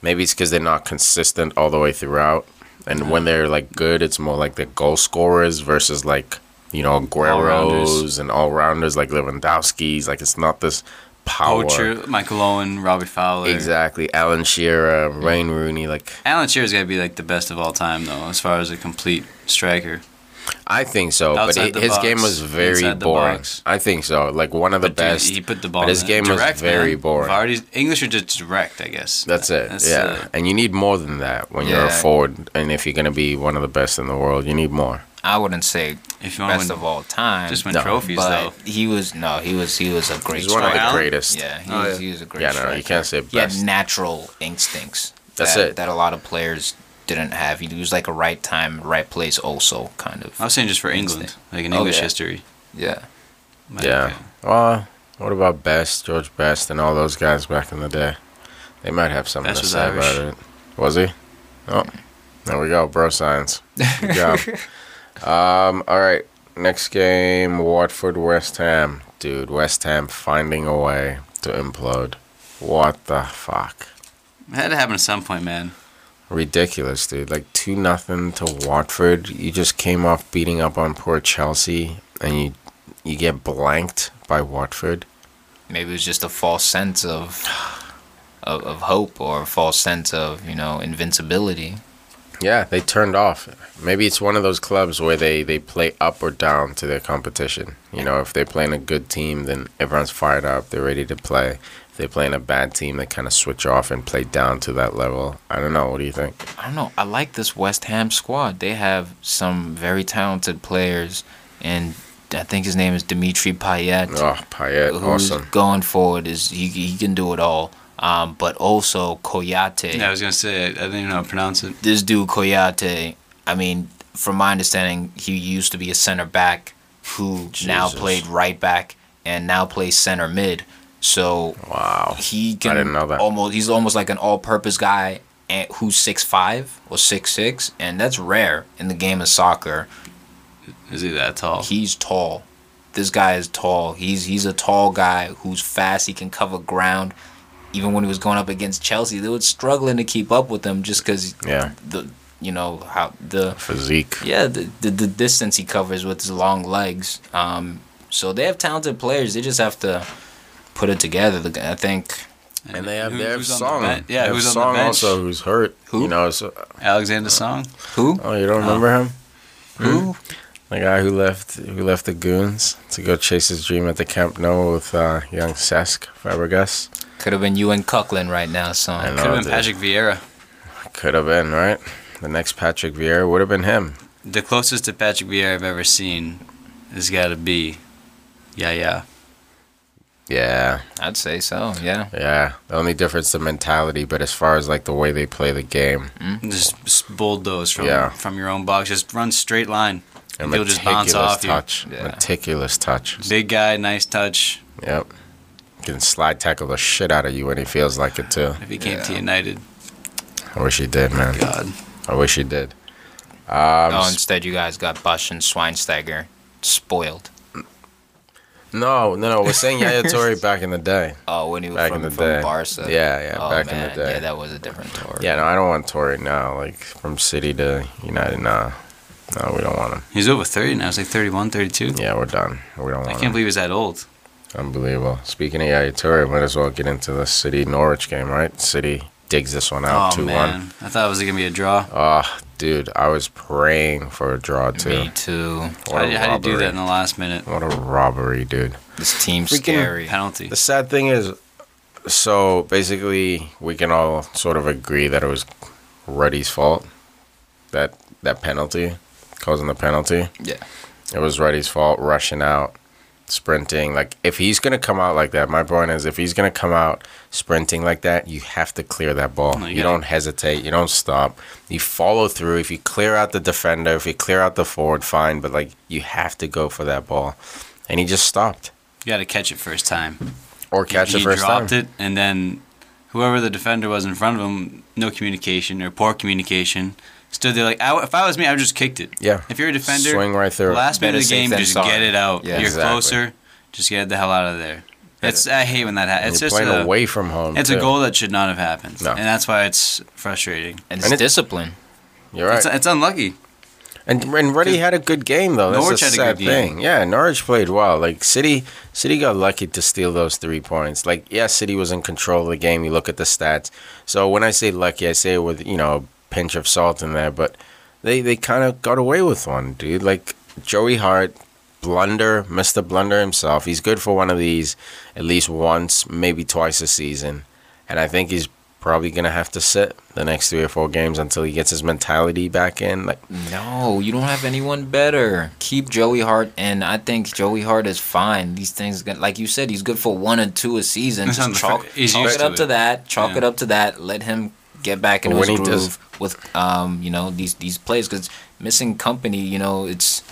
maybe it's because they're not consistent all the way throughout, and when they're like good, it's more like the goal scorers versus like you know. Guerreros and all rounders like Lewandowski's. Like it's not this power. Poacher, Michael Owen, Robbie Fowler. Exactly. Alan Shearer, Wayne Rooney. Like Alan Shearer's got to be like the best of all time, though, as far as a complete striker. I think so, but it, his box. game was very boring. box. I think so. Like one of the But dude, best. he put the ball. but his game was very man. boring. Vardy's English are just direct, I guess. That's it. That's, yeah, uh, and you need more than that when you're a forward, and if you're gonna be one of the best in the world, you need more. I wouldn't say if you want best to of all time. just win No. trophies, but though. he was no, he was he was a great He's one of the greatest. Yeah, he, Oh, was, yeah. he was a great Yeah, no, striker. you can't say He had natural instincts. That's that, it. That a lot of players didn't have. He was like a right time, right place, also kind of. I was saying just for England, like in Oh, English yeah. history. Yeah, Like, Yeah. Well, what about Best, George Best, and all those guys back in the day? They might have something Best to say Irish. about it. Was he? Oh, there we go, bro. Science. Good job. [LAUGHS] um. All right. Next game, Watford, West Ham. Dude, West Ham finding a way to implode. What the fuck? It had to happen at some point, man. Ridiculous, dude. Like two nothing to Watford. You just came off beating up on poor Chelsea, and you you get blanked by Watford. maybe it was just a false sense of of, of hope or a false sense of you know invincibility. Yeah, they turned off. Maybe it's one of those clubs where they, they play up or down to their competition. You know, if they're playing a good team, then everyone's fired up. They're ready to play. If they're playing a bad team, they kind of switch off and play down to that level. I don't know. What do you think? I don't know. I like this West Ham squad. They have some very talented players, and I think his name is Dimitri Payet. Oh, Payet, awesome. going forward is he, he can do it all. Um, but also Koyate. Yeah, I was gonna say I didn't even know how to pronounce it. This dude Koyate. I mean, from my understanding, he used to be a center back who now played right back and now plays center mid. So Wow. he can didn't know that. almost he's almost like an all-purpose guy and who's six five or six six, and that's rare in the game of soccer. Is he that tall? He's tall. This guy is tall. He's he's a tall guy who's fast. He can cover ground. Even when he was going up against Chelsea, they were struggling to keep up with him just because Yeah. the you know how the Physique. yeah the, the the distance he covers with his long legs. Um, so they have talented players. They just have to put it together. I think And they have, Who- they have who's on the Song. bench? Yeah, They have who's on the Song bench? also who's hurt. Who? You know, so, Alexander Song. who oh, you don't remember him? who The guy who left who left the goons to go chase his dream at the Camp Nou with uh, young Cesc Fabregas. Could have been you and Coquelin right now. So I know. Could have been dude. Patrick Vieira. Could have been, right? The next Patrick Vieira would have been him. The closest to Patrick Vieira I've ever seen has got to be, yeah, yeah. Yeah, I'd say so. Yeah. yeah. The only difference the mentality, but as far as like the way they play the game, mm-hmm. Just, just bulldoze from Yeah. from your own box. Just run straight line. a He'll just bounce meticulous off you. touch, Yeah. meticulous touch. Big guy, nice touch. Yep, can slide tackle the shit out of you when he feels like it too. If he came to United, I wish he did, man. God. I wish he did. Um, oh, instead you guys got Bastian Schweinsteiger spoiled. no, no, no. We're saying Yaya Toure [LAUGHS] back in the day. Oh, when he was Back from, in the from day. Barca. Yeah, yeah, Oh, back in the day. Yeah, that was a different tour. Yeah, no, I don't want Toure now. Like from City to United, nah. No, we don't want him. He's over 30 now. He's like 31, 32. Yeah, we're done. We don't I can't him. believe he's that old. Unbelievable. Speaking of Yaya Toure, might as well get into the City Norwich game, right? City digs this one out oh, 2 man. 1. I thought it was going to be a draw. Oh, dude, I was praying for a draw too. Me too. What How did, you, how did you do that in the last minute? What a robbery, dude. This team's Freaking scary. Penalty. The sad thing is, so basically, we can all sort of agree that it was Ruddy's fault. That that penalty, causing the penalty. Yeah. It was Ruddy's fault, rushing out, sprinting. Like, if he's going to come out like that, my point is, if he's going to come out sprinting like that, you have to clear that ball. No, you you don't hesitate. You don't stop. You follow through. If you clear out the defender, if you clear out the forward, fine. But, like, you have to go for that ball. And he just stopped. You got to catch it first time. Or catch he it first dropped it, and then whoever the defender was in front of him, no communication or poor communication, stood there like, I, if I was me, I would just kicked it. Yeah. If you're a defender, Swing right through. last minute of the game, just get it out. Yeah. You're Exactly. closer, just get the hell out of there. That's I hate when that happens. It's you're just playing a, away from home. it's too. a goal that should not have happened, No. and that's why it's frustrating. And it's And it- discipline. You're right. It's, it's unlucky. And and Ruddy had a good game though. That's Norwich a had a sad good game. Yeah, Norwich played well. Like City, City got lucky to steal those three points. Like yeah, City was in control of the game. You look at the stats. So when I say lucky, I say it with you know a pinch of salt in there. But they they kind of got away with one, dude. Like Joey Hart, blunder, Mr. blunder himself. He's good for one of these at least once, maybe twice a season, and I think he's probably gonna have to sit the next three or four games until he gets his mentality back in. Like No, you don't have anyone better. Keep Joey Hart, and I think Joey Hart is fine. These things, like you said, he's good for one or two a season. Just chalk, chalk it to up to it. that. Chalk Yeah. it up to that. Let him get back into his groove does- with, um, you know, these these plays because missing company. You know, it's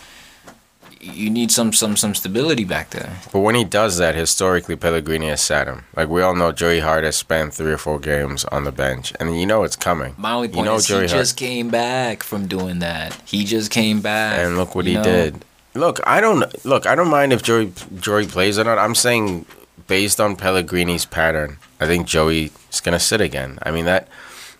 you need some some some stability back there. But when he does that, historically, Pellegrini has sat him. Like we all know, Joey Hart has spent three or four games on the bench, and you know it's coming. My only You point know is Joey he Hart- just came back from doing that. He just came back, And look what he know? did. Look, I don't look. I don't mind if Joey Joey plays or not. I'm saying based on Pellegrini's pattern, I think Joey is gonna sit again. I mean that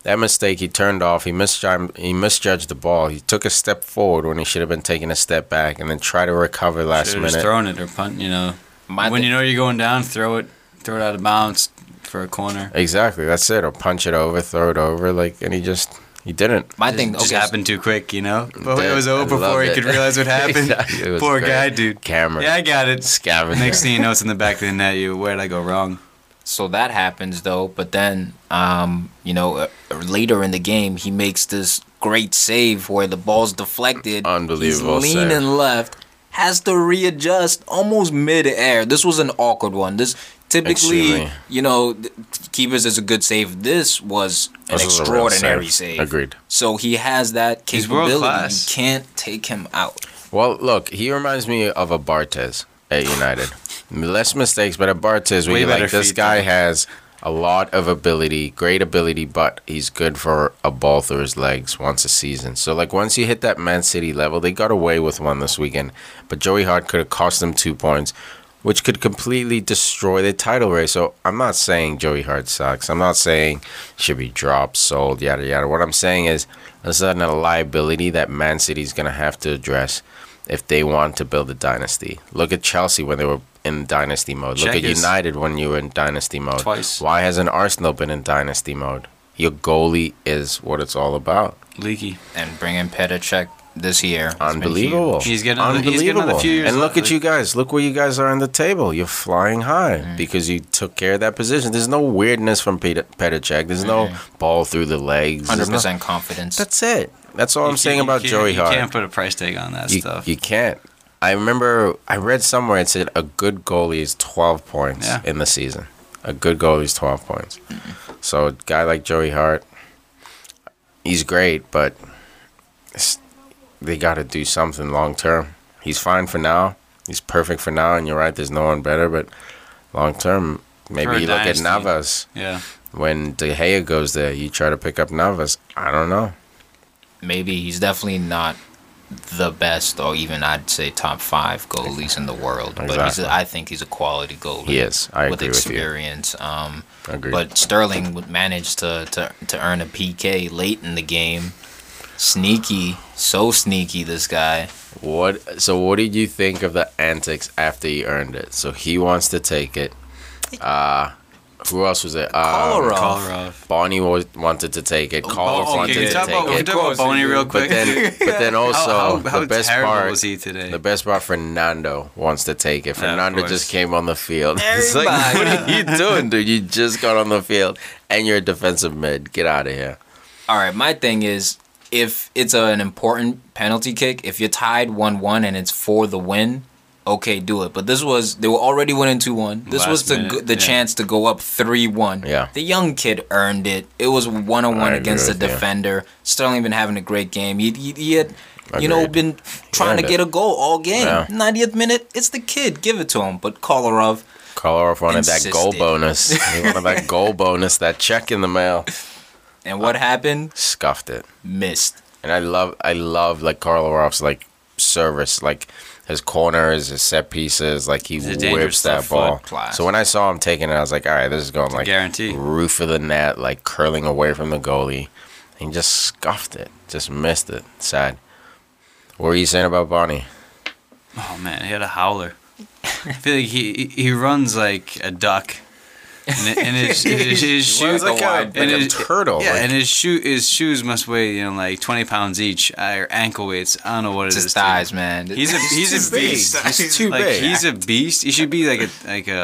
that mistake he turned off. He misjudged. He misjudged the ball. He took a step forward when he should have been taking a step back, and then try to recover last Should have just minute. thrown it or punt. You know, My when thi- you know you're going down, throw it, throw it out of bounds for a corner. Exactly. That's it. Or punch it over, throw it over. Like, and he just he didn't. My It thing just okay, happened too quick, you know. But it was over love before he could realize what [LAUGHS] happened. Exactly. It Poor great. guy, dude. Camera. Yeah, I got it. Scavenger. Next thing you know, it's in the back of the net. You, where'd I go wrong? So that happens though, but then um, you know uh, later in the game he makes this great save where the ball's deflected. Unbelievable He's save. leaning left, has to readjust almost mid-air. This was an awkward one. This typically, Extremely. you know, keepers is a good save. This was an This was extraordinary save. save. Agreed. So he has that capability. You can't take him out. Well, look, he reminds me of a Barthez at United. Less mistakes, but a Way you're like, this guy though. has a lot of ability, great ability, but he's good for a ball through his legs once a season. So, like, once you hit that Man City level, they got away with one this weekend. But Joey Hart could have cost them two points, which could completely destroy the title race. So, I'm not saying Joey Hart sucks. I'm not saying should be dropped, sold, yada, yada. What I'm saying is, this is a liability that Man City's going to have to address if they want to build a dynasty. Look at Chelsea when they were in dynasty mode. Look at Check is- United when you were in dynasty mode. Twice. Why hasn't Arsenal been in dynasty mode? Your goalie is what it's all about. Leaky. And bring in Petacek this year. Unbelievable. He's getting another- he's getting Unbelievable. another few years and look left. at you guys. Look where you guys are on the table. You're flying high Mm. because you took care of that position. There's no weirdness from Peter Petacek. There's no ball through the legs. There's Hundred no- percent confidence. That's it. That's all I'm saying about you Joey Hart. You can't put a price tag on that you, stuff. you can't. I remember I read somewhere it said a good goalie is 12 points Yeah. in the season. A good goalie is 12 points. So a guy like Joey Hart, he's great, but it's- they got to do something long term. He's fine for now. He's perfect for now, and you're right. There's no one better, but long term, maybe you look at. Navas. yeah. When De Gea goes there, you try to pick up Navas. I don't know. maybe he's definitely not the best or even I'd say top five goalies in the world. But he's a, I think he's a quality goalie. He is. I with agree with you. experience. Um, Agreed. but Sterling would manage to, to to earn a PK late in the game. Sneaky, so sneaky. This guy. What? So, what did you think of the antics after he earned it? So he wants to take it. Uh who else was it? Um, Kolarov. Kolarov. Bony was, wanted to take it. Kolarov Oh, wanted can we to talk take about, can we it. talk about Bony real But quick? then, but then [LAUGHS] also how, how, how the best terrible part. was he today? The best part, Fernando wants to take it. Fernando course. just came on the field. [LAUGHS] It's like, what are you doing, dude? You just got on the field and you're a defensive mid. Get out of here. All right, my thing is if it's a, an important penalty kick, if you're tied 1 1 and it's for the win, okay, do it. But this was, they were already winning 2 1. This Last was the, minute, the yeah. chance to go up 3 1. Yeah. The young kid earned it. It was one on one against the with you. defender. Sterling been having a great game. He, he, he had, you know, been trying to get it. a goal all game. Yeah. 90th minute, it's the kid. Give it to him. But Kolarov, Kolarov wanted that goal bonus. He [LAUGHS] wanted that goal bonus, that check in the mail. and Uh, what happened? Scuffed it. Missed. And I love, I love like Kolarov's like service, like his corners, his set pieces, like he whips that ball. So when I saw him taking it, I was like, all right, this is going like guarantee. roof of the net, like curling away from the goalie. And he just scuffed it, just missed it. Sad. What were you saying about Bony? Oh man, he had a howler. [LAUGHS] I feel like he he runs like a duck. And, and his, his, his [LAUGHS] shoe, runs like a- and like a his- turtle, Yeah, like- and his shoe his shoes must weigh you know like twenty pounds each, uh, or ankle weights. I don't know what it It's is. his dude. thighs, man. He's a [LAUGHS] he's a beast. He's too like big. he's a beast. He should be like a like a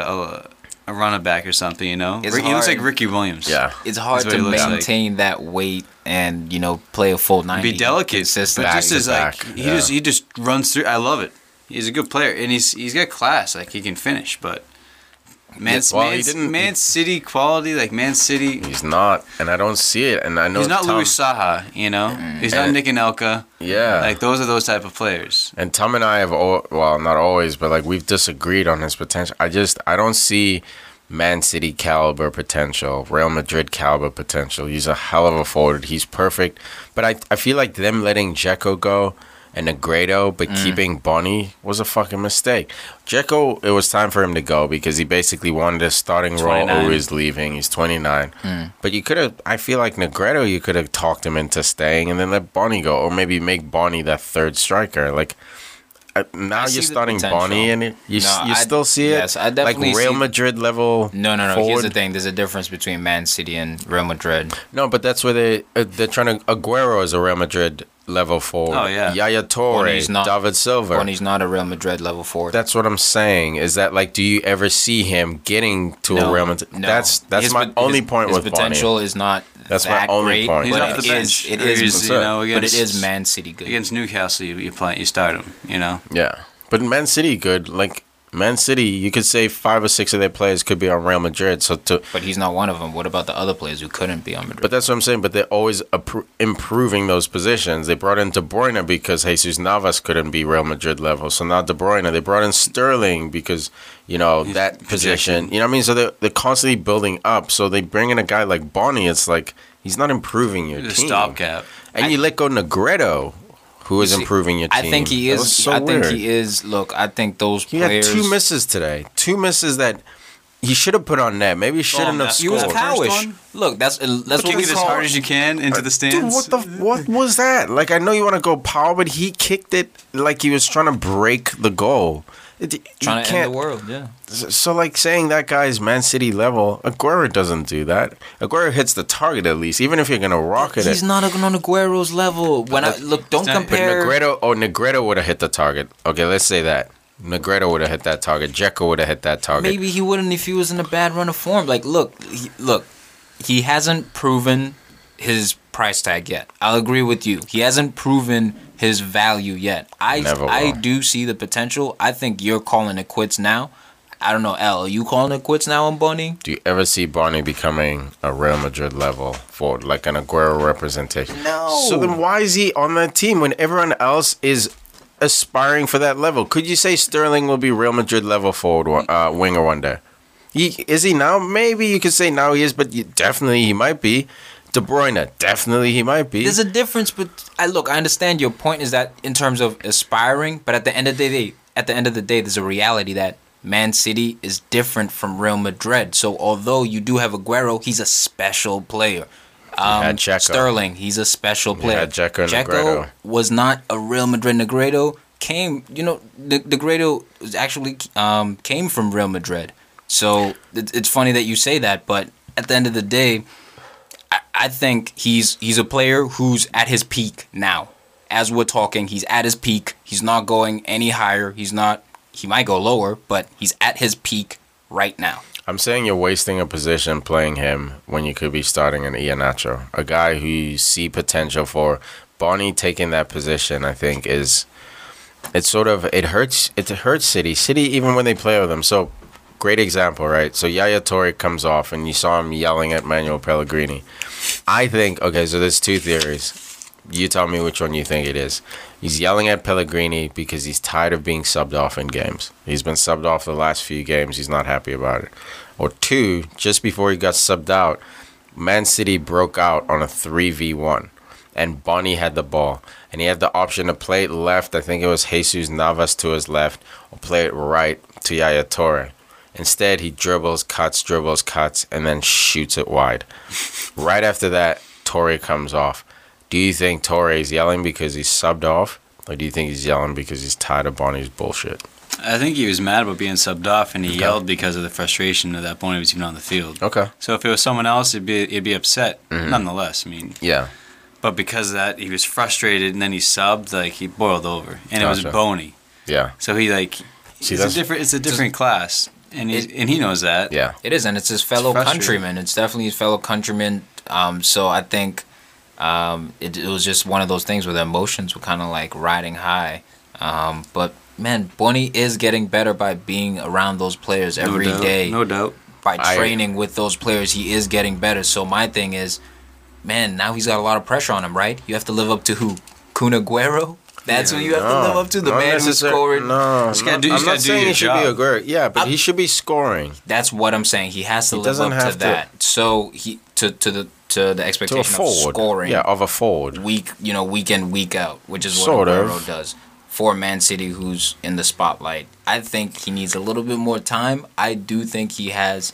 a, a running back or something. You know, It's Rick- he looks like Ricky Williams. Yeah. it's hard to he looks like. maintain that weight and you know play a full ninety. be delicate, consistent. but Back just as like back, he yeah. just he just runs through. I love it. He's a good player, and he's he's got class. Like he can finish, but Man, well, he Man, didn't- Man City quality, like Man City. He's not, and I don't see it. And I know He's not Tom, Louis Saha, you know. Mm. He's not Nick And- Anelka. Yeah, Like those are those type of players. And Tom and I have, al- well, not always, but like we've disagreed on his potential. I just, I don't see Man City caliber potential, Real Madrid caliber potential. He's a hell of a forward. He's perfect. But I, I feel like them letting Dzeko go and Negredo, but keeping Bony was a fucking mistake. Dzeko, it was time for him to go because he basically wanted a starting role 29. or he's leaving. He's 29. But you could have, I feel like Negredo, you could have talked him into staying and then let Bony go, or maybe make Bony that third striker. Like, uh, now I you're starting potential. Bony and it, you, No, you I- still see it? yes, I definitely Like Real Madrid level. No, no, no. Forward. Here's the thing. There's a difference between Man City and Real Madrid. No, but that's where they uh, they're trying to. Aguero is a Real Madrid level forward. Oh, yeah. Yaya Toure, Bony's not- David Silva. Bony's not a Real Madrid level forward. That's what I'm saying. Is that like, do you ever see him getting to a Real Madrid? no. That's that's His my pot- only his- point his with potential Bony. is not That's my that only great, point. He's but off the bench. It Or is, he's, you know, but it against- is Man City good. Against Newcastle, you, you play, you start him. You know. Yeah, but Man City good. Like Man City, you could say five or six of their players could be on Real Madrid. So to But he's not one of them. What about the other players who couldn't be on Madrid? But that's what I'm saying. But they're always appro- improving those positions. They brought in De Bruyne because Jesus Navas couldn't be Real Madrid level. So now De Bruyne. They brought in Sterling because you know that position. projection. You know what I mean? So they're they're constantly building up. So they bring in a guy like Bony. It's like he's not improving your a team. stopgap. And you let go Negredo, who is improving your team? I think he That is. was so I think he is. Look, I think those He had two misses today. Two misses that he should have put on net. Maybe he shouldn't have that- He was scored. Cowish. Look, that's uh, that's what Kick we it as hard as you can into the stands. Dude, what the what was that? Like I know you want to go power, but he kicked it like he was trying to break the goal. It, you Trying to end can't- the world. Yeah. So like saying that guy's Man City level, Aguero doesn't do that. Aguero hits the target at least, even if you're gonna rocket He's it. He's not on Aguero's level. When I look, don't not- but But compare. Negredo, oh Negredo would have hit the target. Okay, let's say that Negredo would have hit that target. Dzeko would have hit that target. Maybe he wouldn't if he was in a bad run of form. Like, look, he, look, he hasn't proven his price tag yet. I'll agree with you. He hasn't proven his value yet. I Never will. I do see the potential. I think you're calling it quits now. I don't know, L. Are you calling it quits now on Bony? Do you ever see Barney becoming a Real Madrid level forward, like an Aguero representation? No. So then why is he on that team when everyone else is aspiring for that level? Could you say Sterling will be Real Madrid level forward one- uh, winger one day? He, is he now? Maybe you could say now he is, but you, definitely he might be. De Bruyne, definitely he might be. There's a difference, but I look. I understand your point is that in terms of aspiring, but at the end of the day, at the end of the day, there's a reality that Man City is different from Real Madrid. So although you do have Aguero, he's a special player. Um. Sterling, he's a special player. had Dzeko and was not a Real Madrid. Negredo came, you know, Ne- Negredo actually um, came from Real Madrid. So it, it's funny that you say that, but at the end of the day, I, think he's he's a player who's at his peak now. As we're talking, he's at his peak. He's not going any higher. He's not. He might go lower, but he's at his peak right now. I'm saying you're wasting a position playing him when you could be starting an Iheanacho, a guy who you see potential for. Bony taking that position, I think, is it's sort of it hurts. It hurts City. City even when they play with them. So great example, right? So Yaya Toure comes off, and you saw him yelling at Manuel Pellegrini. I think okay. So there's two theories. You tell me which one you think it is. He's yelling at Pellegrini because he's tired of being subbed off in games. He's been subbed off the last few games. He's not happy about it. Or two, just before he got subbed out, Man City broke out on a 3v1 and Bony had the ball and he had the option to play it left. I think it was Jesus Navas to his left or play it right to Yaya Toure. Instead, he dribbles, cuts, dribbles, cuts, and then shoots it wide. [LAUGHS] right after that, Toure comes off. Do you think Toure is yelling because he's subbed off? Or do you think he's yelling because he's tired of Bony's bullshit? I think he was mad about being subbed off, and he Okay. yelled because of the frustration that Bony was even on the field. Okay. So if it was someone else, it'd be it'd be upset. Mhm. Nonetheless, I mean, Yeah. but because of that, he was frustrated, and then he subbed. Like he boiled over, and it was Gotcha. Bony. Yeah. So he like See, it's a different it's a different class, and he It- and he knows that. Yeah. It is, and it's his fellow frustrating. countrymen. It's definitely his fellow countrymen. Um, so I think um, it, it was just one of those things where the emotions were kind of like riding high. Um, but man, Bony is getting better by being around those players every no day. doubt, No doubt. by I- training with those players, he is getting better. So my thing is, man, now he's got a lot of pressure on him, right? You have to live up to who? Kun Aguero? That's who you have to live up to. The not man who necessar- scored. No, Just gotta I'm not just gotta do saying your he should be a great. Yeah, but I'm- he should be scoring That's what I'm saying. He has to He live up to have to- that. So he to to the to the to expectation of scoring Yeah, of a forward. week, you know, week in week out, which is what Sort of. Aguero does for Man City, who's in the spotlight. I think he needs a little bit more time. I do think he has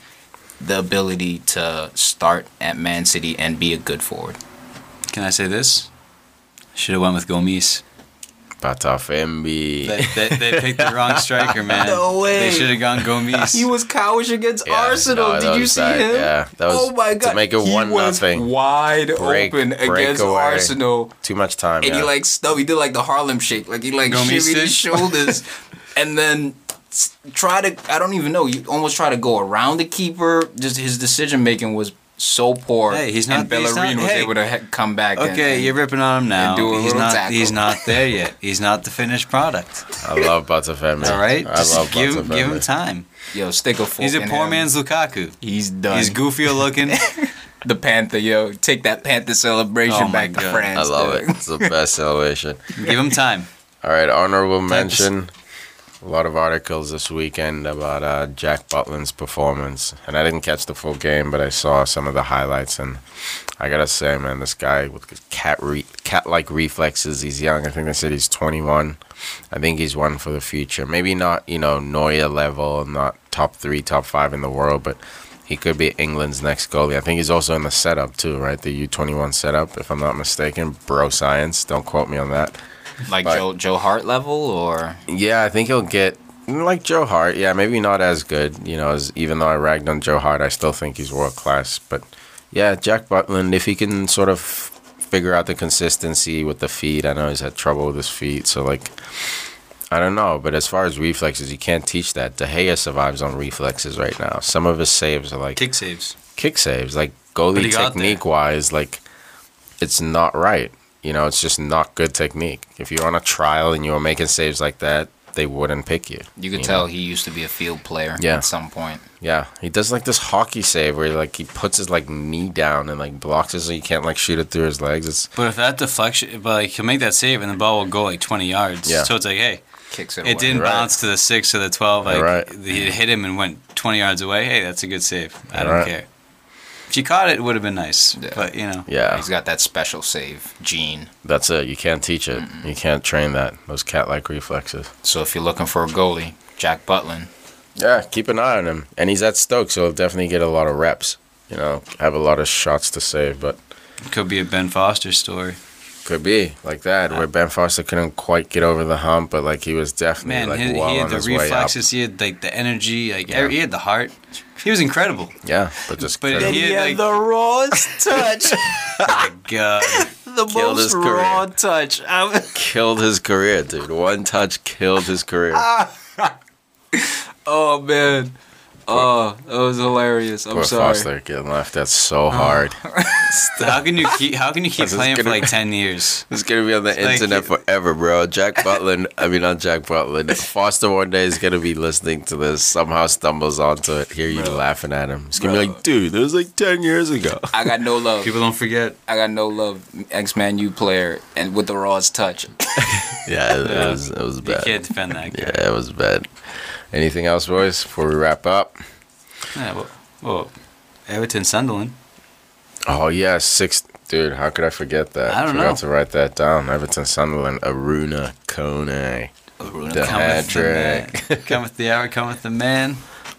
the ability to start at Man City and be a good forward. Can I say this? Should have went with Gomis. Batafembi. They, they, they picked the wrong striker, [LAUGHS] man. No way. They should have gone Gomis. He was cowish against Yeah, Arsenal. no, Did you see bad. him? Yeah, that was oh my god! to make it he one was nothing. wide Break- open break against away. Arsenal. Too much time. and yeah. he like stuff. He did like the Harlem shake, like he like Go me his shoulders, [LAUGHS] and then try to. I don't even know. You almost try to go around the keeper. Just his decision making was so poor. Hey, he's and not- he's Bellerin not- was hey. able to he- come back. Okay, and- you're ripping on him now. and do a he's not. tackle. He's not there yet. He's not the finished product. I love Batafembi. All right, I just love give him, give him time. yo stick a fork. He's a in poor him. man's Lukaku. He's done. He's goofy looking. [LAUGHS] the Panther, yo. Take that Panther celebration Oh my back to God. France. I love dude. it. It's the best celebration. give him time. All right, honorable Thanks. mention. A lot of articles this weekend about uh, Jack Butland's performance, and I didn't catch the full game, but I saw some of the highlights, and I gotta say, man, this guy with cat re- cat-like reflexes. He's young. I think they said he's 21. I think he's one for the future. Maybe not, you know, Neuer level, not top three, top five in the world, but he could be England's next goalie. I think he's also in the setup too, right? The U21 setup, if I'm not mistaken. Bro science. Don't quote me on that. Like But- Joe Joe Hart level or Yeah, I think he'll get like Joe Hart. Yeah, maybe not as good. You know, as even though I ragged on Joe Hart, I still think he's world class. But yeah, Jack Butland, if he can sort of figure out the consistency with the feet, I know he's had trouble with his feet. So like, I don't know. But as far as reflexes, you can't teach that. De Gea survives on reflexes right now. Some of his saves are like Kick saves. kick saves, like goalie technique wise, like it's not right. You know, it's just not good technique. If you're on a trial and you were making saves like that, they wouldn't pick you. you could You tell know? he used to be a field player Yeah. at some point. Yeah, he does like this hockey save where like he puts his like knee down and like blocks it so you can't like shoot it through his legs. It's But if that deflection, but like he'll make that save and the ball will go like 20 yards. Yeah. So it's like, hey, Kicks it, it away. didn't Right. bounce to the six or the 12. Like Right. he hit him and went 20 yards away. Hey, that's a good save. I don't Right. care. If you caught it, it would have been nice. Yeah. But you know, yeah, He's got that special save gene. that's it. You can't teach it. You can't train that. Those cat like reflexes. So if you're looking for a goalie, Jack Butland. Yeah, keep an eye on him. And he's at Stoke, so he'll definitely get a lot of reps. You know, have a lot of shots to save, but it could be a Ben Foster story. Could be like that, where Ben Foster couldn't quite get over the hump, but like he was definitely Man, like he, well he had on the his way up. reflexes. He had like the energy. Like Yeah. he had the heart. He was incredible. Yeah, but just But couldn't- he had, like- the rawest touch. [LAUGHS] My God. the Killed his most career. raw touch. I'm- [LAUGHS] killed his career, dude. One touch killed his career. Ah. [LAUGHS] oh man. Oh, that was hilarious. I'm Poor sorry. Foster getting left at so oh. hard. [LAUGHS] how can you keep? How can you keep This is playing for gonna- like 10 years? [LAUGHS] It's gonna be on the like- internet forever, bro. Jack Butland, [LAUGHS] I mean not Jack Butland. Foster one day is gonna be listening to this, somehow stumbles onto it, hear you laughing at him. It's gonna be Bro. like, dude, that was like ten years ago. I got no love. People don't forget. I got no love. X Man U player and with the rawest touch. Yeah, it, Yeah. was it was bad. You bad. can't defend that guy. Yeah, it was bad. Anything else, boys, before we wrap up? Yeah, well, well, Everton Sunderland. Oh yeah, six dude, how could I forget that? I don't Forgot know. to write that down. Everton Sunderland, Arouna Kone. Arouna The Come with the man. hat-trick. Come with the hour. Come with the man.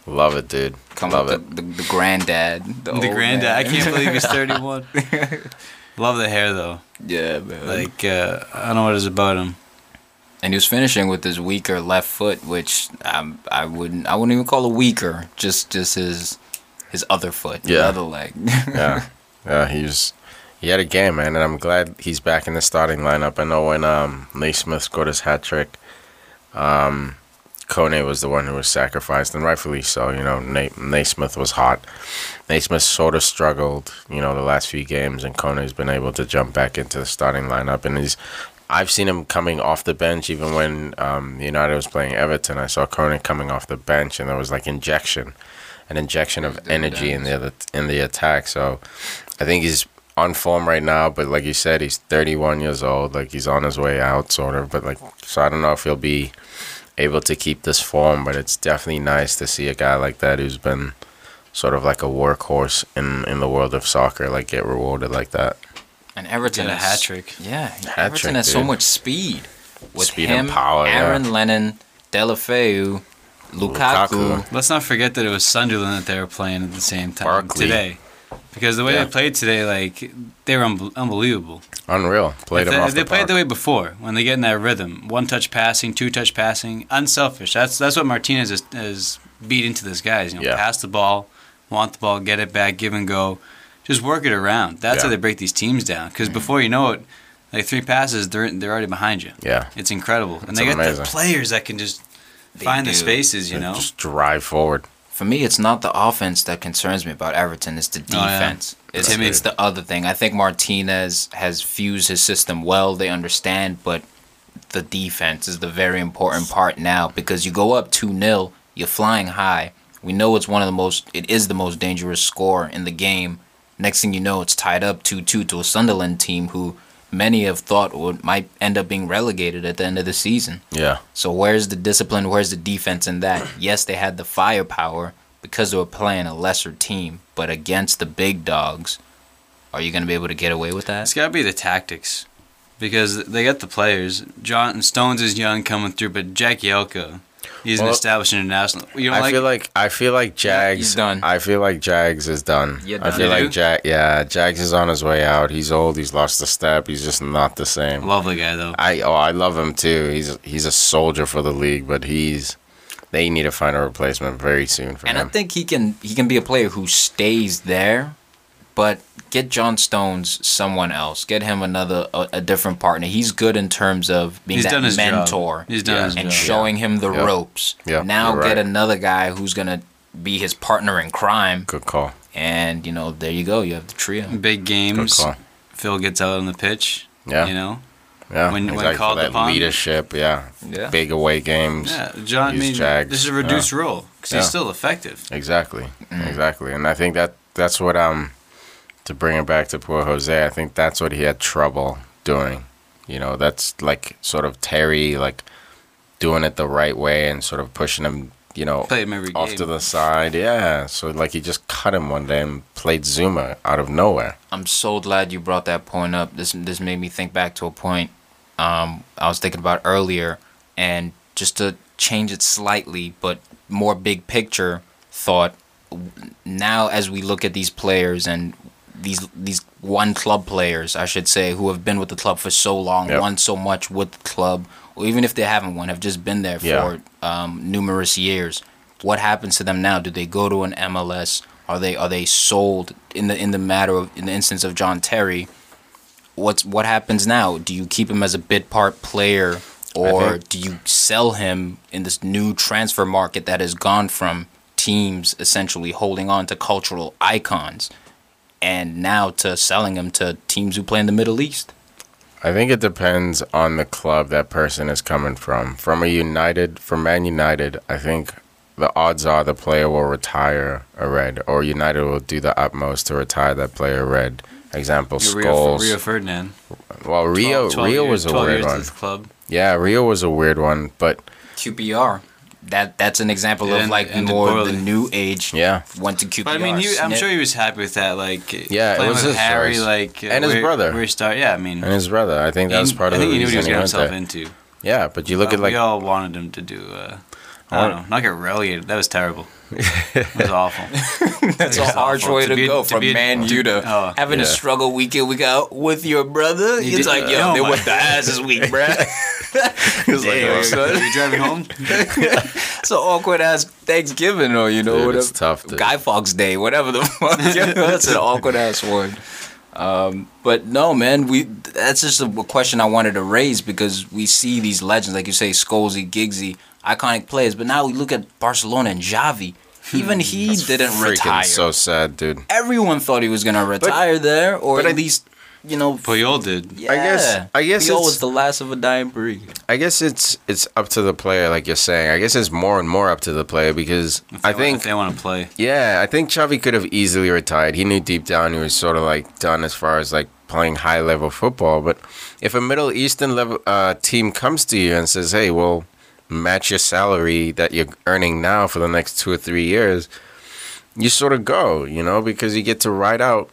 Love it, dude. Come Love it. the, the, the granddad. The, The old granddad. I can't believe he's [LAUGHS] 31. Love the hair though. yeah, man. Like uh, I don't know what it is about him. And he was finishing with his weaker left foot, which um, I wouldn't I wouldn't even call a weaker, just just his his other foot, the Yeah. other leg. [LAUGHS] yeah, yeah. He was. He had a game, man, and I'm glad he's back in the starting lineup. I know when um, Naismith scored his hat trick, um, Kone was the one who was sacrificed, and rightfully so. You know, Na- Naismith was hot. Naismith sort of struggled, you know, the last few games, and Kone's been able to jump back into the starting lineup, and he's. I've seen him coming off the bench even when um, United was playing Everton. I saw Kone coming off the bench, and there was like injection, an injection of energy in the other, in the attack. So, I think he's on form right now. But like you said, he's 31 years old. Like he's on his way out, sort of. But like, so I don't know if he'll be able to keep this form. But it's definitely nice to see a guy like that who's been sort of like a workhorse in in the world of soccer, like get rewarded like that. And Everton Get a hat trick. Yeah, Hat Everton trick, has so much speed with Speed him, and power, yeah. Aaron Lennon, Deulofeu, Lukaku. Lukaku. Let's not forget that it was Sunderland that they were playing at the same time Barkley. today. Because the way Yeah. they played today, like they were unbe- unbelievable. Unreal. Played If him they, off if they the played park. the way before when they get in that rhythm, one touch passing, two touch passing, unselfish. That's that's what Martinez has, has beat into this guys. You know, Yeah. pass the ball, want the ball, get it back, give and go, just work it around. That's how they break these teams down. Because mm-hmm. before you know it, like three passes, they're they're already behind you. Yeah. It's incredible, and It's they get amazing. the players that can just They find the spaces. You know, Just drive forward. For me, it's not the offense that concerns me about Everton. It's the Oh, yeah. defense. It's, it's the other thing. I think Martinez has fused his system well. They understand, but the defense is the very important part now because you go up 2 0, you're flying high. We know it's one of the most, it is the most dangerous score in the game. Next thing you know, it's tied up 2 2 to a Sunderland team who many have thought would might end up being relegated at the end of the season. Yeah. So where's the discipline? Where's the defense in that? Yes, they had the firepower because they were playing a lesser team, but against the big dogs, are you going to be able to get away with that? It's got to be the tactics because they got the players. John Stones is young coming through, but Jagielka, he's an Well, established international. You know, I like, feel like I feel like Jags. he's done. I feel like Jags is done. You're I done. feel You do? like Jag. Yeah, Jags is on his way out. He's old. He's lost the step. He's just not the same. lovely guy though. I oh I love him too. He's he's a soldier for the league, but he's they need to find a replacement very soon for And I think he can he can be a player who stays there, but get John Stones someone else. Get him another a, a different partner. He's good in terms of being He's that done his job. mentor He's done Yeah. his and job. showing him the Yeah. ropes. Yeah, now you're get right. another guy who's gonna be his partner in crime, Good call. and you know there you go. You have the trio. Big Good games. call. Phil gets out on the pitch. Yeah. You know. Yeah. When- when exactly, for called that upon. leadership. Yeah. Yeah. Big away games. Yeah, John. I mean, Jags. this is a reduced role because Yeah. he's still effective. Exactly. Mm. Exactly. And I think that that's what um to bring it back to poor Jose, I think that's what he had trouble doing. You know, that's like sort of Terry like doing it the right way and sort of pushing him, you know, him every off game. to the side. Yeah. So like he just cut him one day and played Zouma out of nowhere. I'm so glad you brought that point up. This this made me think back to a point um, I was thinking about earlier, and just to change it slightly, but more big picture thought. Now, as we look at these players and these these one club players, I should say, who have been with the club for so long, Yep. won so much with the club, or even if they haven't won, have just been there Yeah. for um, numerous years. What happens to them now? Do they go to an MLS? Are they are they sold in the in the matter of in the instance of John Terry? What's what happens now? Do you keep him as a bit part player, or do you sell him in this new transfer market that has gone from teams essentially holding on to cultural icons, and now to selling him to teams who play in the Middle East? I think it depends on the club that person is coming from. From a United, from Man United, I think the odds are the player will retire a red, or United will do the utmost to retire that player red. Example, Rio, Scholes. Rio Ferdinand. well, Rio, 12 12 Rio years, was a weird years one. to the club. Yeah, Rio was a weird one, but QPR. That that's an example of like and more Boyle. the new age. yeah, Went to QPR. But I mean, he, I'm sure he was happy with that. Like, Yeah, it playing was with his Harry, choice. like, And his brother. Where he started, yeah. I mean, and his brother. I think that was he- part of I think the he knew what he was getting went himself there. into. Yeah, but you look Uh, at like we all wanted him to do. Uh, I don't know, not get relegated. That was terrible. it was [LAUGHS] awful. [LAUGHS] That's a It's harsh awful. way To to, be- go to from be- Man to- U to oh, having a struggle week in week out with your brother. He it's did- like, yo, oh they went the ass this week, bruh. [LAUGHS] [LAUGHS] It's like, Damn, oh, son. you driving home? [LAUGHS] it's an awkward ass Thanksgiving or you know Dude, whatever it's tough, dude. Guy Fawkes Day, whatever the [LAUGHS] fuck. that's an awkward ass one. Um, but no, man, we that's just a question I wanted to raise because we see these legends like you say, Scholesy, Giggsy, iconic players. But now we look at Barcelona and Javi. Even he didn't retire. so sad, dude. Everyone thought he was gonna retire there, or but at I- least you know. Puyol did. yeah. I guess- I guess Puyol was the last of a dying breed. I guess it's it's up to the player, like you're saying. I guess it's more and more up to the player because I they want- think if they want to play. Yeah, I think Xavi could have easily retired. He knew deep down he was sort of like done as far as like playing high level football. But if a Middle Eastern level uh, team comes to you and says, "Hey, we'll match your salary that you're earning now for the next two or three years," you sort of go, you know, because you get to ride out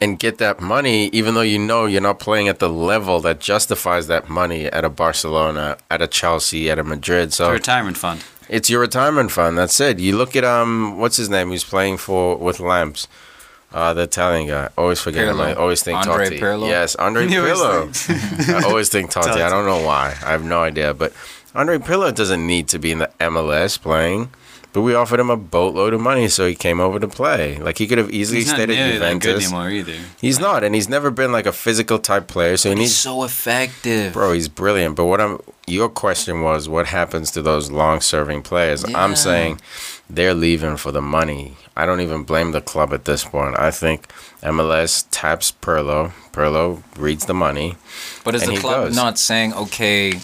and get that money, even though you know you're not playing at the level that justifies that money at a Barcelona, at a Chelsea, at a Madrid. So retirement fund. it's your retirement fund. That's it. You look at um, what's his name? Who's playing for with Lamps? Uh, the Italian guy. Always forget him. I always think Andre Totti. Pirlo? Yes, Andre [LAUGHS] You always Pirlo. [LAUGHS] I always think Totti. I don't know why. I have no idea. But Andre Pirlo doesn't need to be in the MLS playing. But we offered him a boatload of money, so he came over to play. Like he could have easily He's not stayed at that good Juventus. anymore either. He's not, and he's never been like a physical type player. So he He's so effective. Bro, he's brilliant. But what I'm your question was what happens to those long serving players? Yeah. I'm saying they're leaving for the money. I don't even blame the club at this point. I think MLS taps Pirlo. Pirlo reads the money. But is the he club goes. not saying, okay,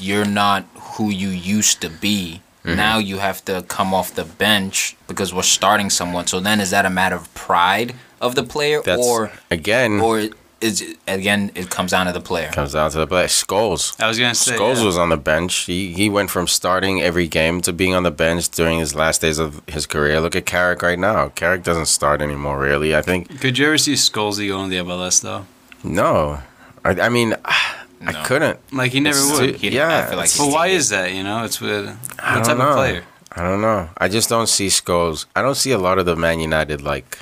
you're not who you used to be? Mm-hmm. Now you have to come off the bench because we're starting someone. So then is that a matter of pride of the player, That's or again or is again it comes down to the player? comes down to the player. Scholes. I was gonna say. Scholes yeah. was on the bench. He he went from starting every game to being on the bench during his last days of his career. Look at Carrick right now. Carrick doesn't start anymore, really. I think Could you ever see Scholesy go in the MLS though? no. I, I mean, I couldn't. Like he never It's would. too- He- yeah, I feel like But why is that? You know, it's with I what don't type know. of player? I don't know. I just don't see Scholes. I don't see a lot of the Man United like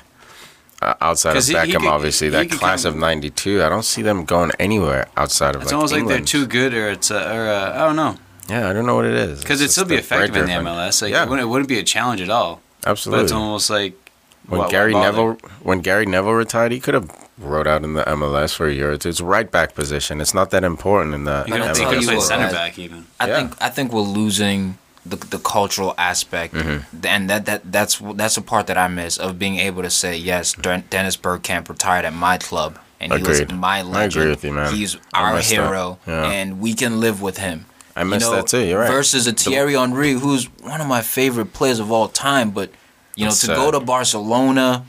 uh, outside of 'Cause he- he Beckham, could- obviously he that class come- of '92. I don't see them going anywhere outside of It's like almost like they're too good, or it's uh, or uh, I don't know, Yeah, I don't know what it is. because it'd still be effective in the. MLS. Like Yeah. it, wouldn't, it wouldn't be a challenge at all. Absolutely. But Absolutely. it's almost like when why- why Gary? Neville when Gary Neville retired, he could have rode out in the MLS for a year or two. It's right back position. It's not that important in the You But could I'll have tell taken you play center back even. I Yeah. think I think we're losing the the cultural aspect, Mm-hmm. and that, that that's that's the part that I miss of being able to say yes. Den- Dennis Bergkamp retired at my club, and he was my legend. I legend. agree with you, man. He's our hero, Yeah. and we can live with him. I missed that too. You're right. Versus a Thierry Henry, who's one of my favorite players of all time, but you know It's to sad. go to Barcelona.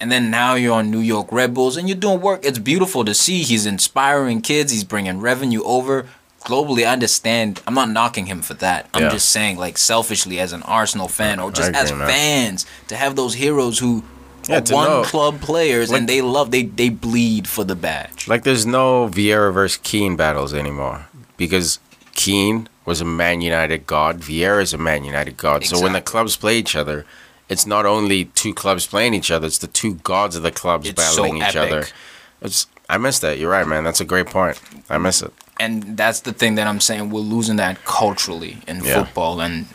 And then now you're on New York Red Bulls and you're doing work. It's beautiful to see. He's inspiring kids. He's bringing revenue over. Globally, I understand. I'm not knocking him for that. I'm Yeah. just saying, like, selfishly, as an Arsenal fan or just as fans, to have those heroes who Yeah, one know- club players like- and they love, they, they bleed for the badge. Like there's no Vieira versus Keane battles anymore because Keane was a Man United god. Vieira is a Man United god. So when the clubs play each other, it's not only two clubs playing each other; it's the two gods of the clubs It's so battling each other. epic. It's I miss that. You're right, man. That's a great point. I miss it. And that's the thing that I'm saying. We're losing that culturally in Yeah. football. And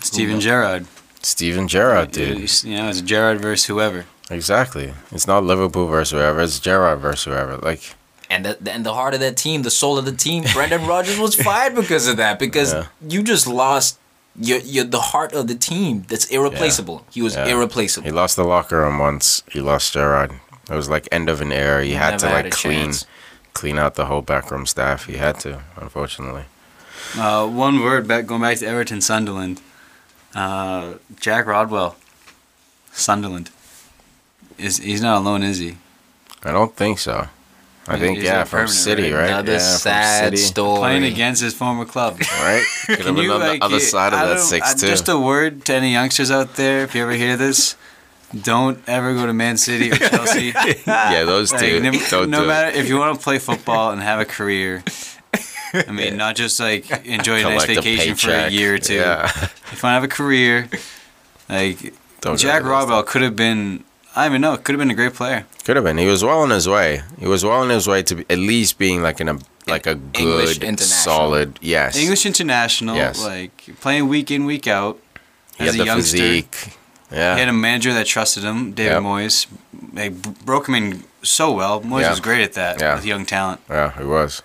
Steven Gerrard. Steven Gerrard, dude. You know, it's Gerrard versus whoever. Exactly. It's not Liverpool versus whoever. It's Gerrard versus whoever. Like And the, and the heart of that team, the soul of the team, Brendan Rodgers was fired because of that. Because Yeah. you just lost your, your the heart of the team. That's irreplaceable. He was Yeah. irreplaceable. he lost the locker room once. He lost Gerrard. It was like end of an era. You had to like had clean, chance. clean out the whole backroom staff. He had to, unfortunately. Uh, one word back going back to Everton Sunderland. Uh, Jack Rodwell, Sunderland. Is he's not alone, is he? I don't think so. I think he's yeah, a from permanent, City, right? right? Another yeah, from sad story. Playing against his former club. [LAUGHS] Right? [LAUGHS] Could have been on the other you- side of I that six I- too. Just a word to any youngsters out there, if you ever hear this, don't ever go to Man City or Chelsea. [LAUGHS] yeah, those Like, two. no don't no do matter it. if you want to play football and have a career. I mean, not just like enjoy a nice Collect a vacation for a year or two. Yeah. If I have a career, like Don't Jack go to those Rodwell could have been. I don't even know. It could have been a great player. Could have been. He was well on his way. He was well on his way to be, at least being like in a like a English good, solid. Yes, English international, Yes. like playing week in week out He as had a the youngster. physique. Yeah, He had a manager that trusted him, David Yep. Moyes. They broke him in so well. Moyes Yeah. was great at that Yeah. with young talent. yeah, he was.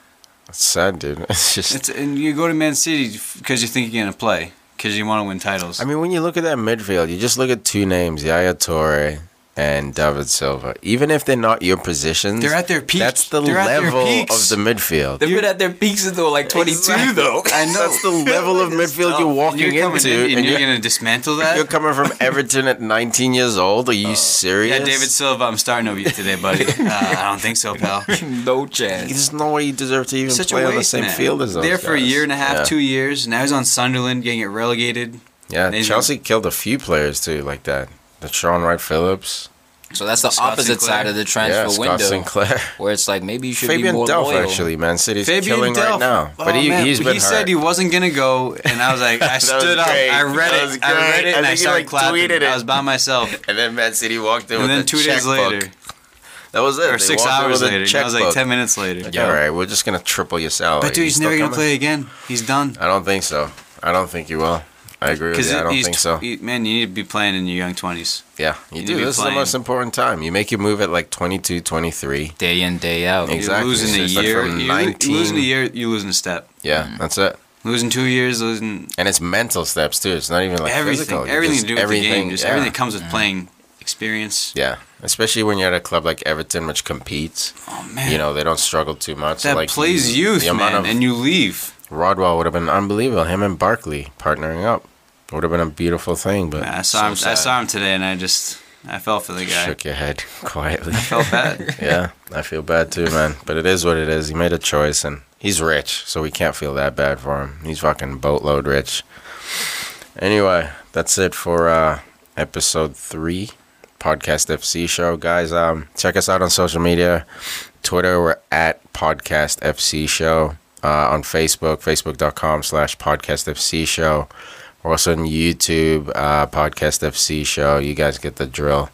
It's sad, dude. [LAUGHS] It's just. It's and you go to Man City because you think you're gonna play because you want to win titles. I mean, when you look at that midfield, you just look at two names, Yaya Toure and David Silva. Even if they're not your positions, They're at their peak. That's the They're level of the midfield. They've been at their peaks since they were like 22, Exactly. though. [LAUGHS] I know. That's the level of [LAUGHS] midfield you're walking You're into, in and, and you're, you're- gonna dismantle that. You're coming from [LAUGHS] Everton at 19 years old. Are you serious? yeah, David Silva, I'm starting over you today, buddy. Uh, I don't think so, pal. no chance. There's no way you deserve to even Such play a on the same man. field as those There for a year and a half, Yeah. two years. Now he's on Sunderland, getting it relegated. Yeah, He's Chelsea killed a few players too, like that. The Shaun Wright Phillips. So that's the Scott opposite Sinclair. side of the transfer yeah, transfer Scott window, Sinclair. where it's like maybe you should be Fabian more Delph, loyal. actually, Man City's Fabian killing right now. But Oh, he, man, he's been he hurt. said he wasn't gonna go, and I was like, I [LAUGHS] stood up, great. I read That it, I read great. it, and I I started like, clapping. it. I was by myself. [LAUGHS] and then Man City walked in And with then the two days checkbook. later, That was it. or They six hours later, and I was like ten minutes later. Like, all right, we're just gonna triple your salary. But dude, he's You never gonna coming? play again. He's done. I don't think so. I don't think he will. I agree with Because you. I don't he's think so. he- man, you need to be playing in your young twenties. Yeah, you You do. need to This is the most important time. You make your move at like 22, 23. day in day out. Exactly. You're losing a So it's like year. from You're 19 losing a year. You losing a step. Yeah, mm. that's it. Losing two years. Losing And it's mental steps too. It's not even like everything. physical. You Everything just- to do with the game. Just yeah. everything that comes with mm. playing experience. Yeah, especially when you're at a club like Everton, which competes. Oh man, You know, they don't struggle too much. So, that like plays the- youth, the man, of- and you leave. Rodwell would have been unbelievable. Him and Barkley partnering up would have been a beautiful thing. But I saw so him. I saw him today, and I just I felt for the guy. Shook your head [LAUGHS] quietly. I Felt bad. [LAUGHS] yeah, I feel bad too, man. But it is what it is. He made a choice, and he's rich, so we can't feel that bad for him. He's fucking boatload rich. Anyway, that's it for uh, episode three, podcast FC show, guys. Um, check us out on social media. Twitter, we're at podcast FC show. Uh, on Facebook, facebook.com slash podcast FC show. Also on YouTube, uh, podcast FC show. You guys get the drill.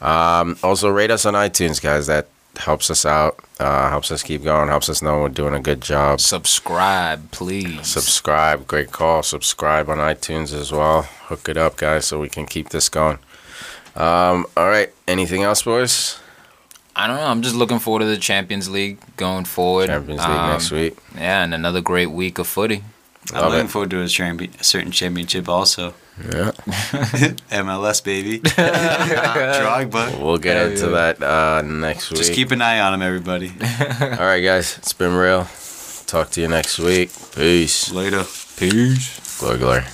Um, also, rate us on iTunes, guys. That helps us out, uh, helps us keep going, helps us know we're doing a good job. Subscribe, please. Subscribe, great call. Subscribe on iTunes as well. Hook it up, guys, so we can keep this going. Um, all right. Anything else, boys? I don't know. I'm just looking forward to the Champions League going forward. Champions League Um, next week. Yeah, and another great week of footy. I'm Love looking it. forward to a, champion, a certain championship also. Yeah. [LAUGHS] MLS baby. [LAUGHS] Drogba. We'll get Yeah, into yeah. that uh, next week. Just keep an eye on him, everybody. [LAUGHS] All right, guys. It's been real. Talk to you next week. Peace. Later. Peace. Glory, glory.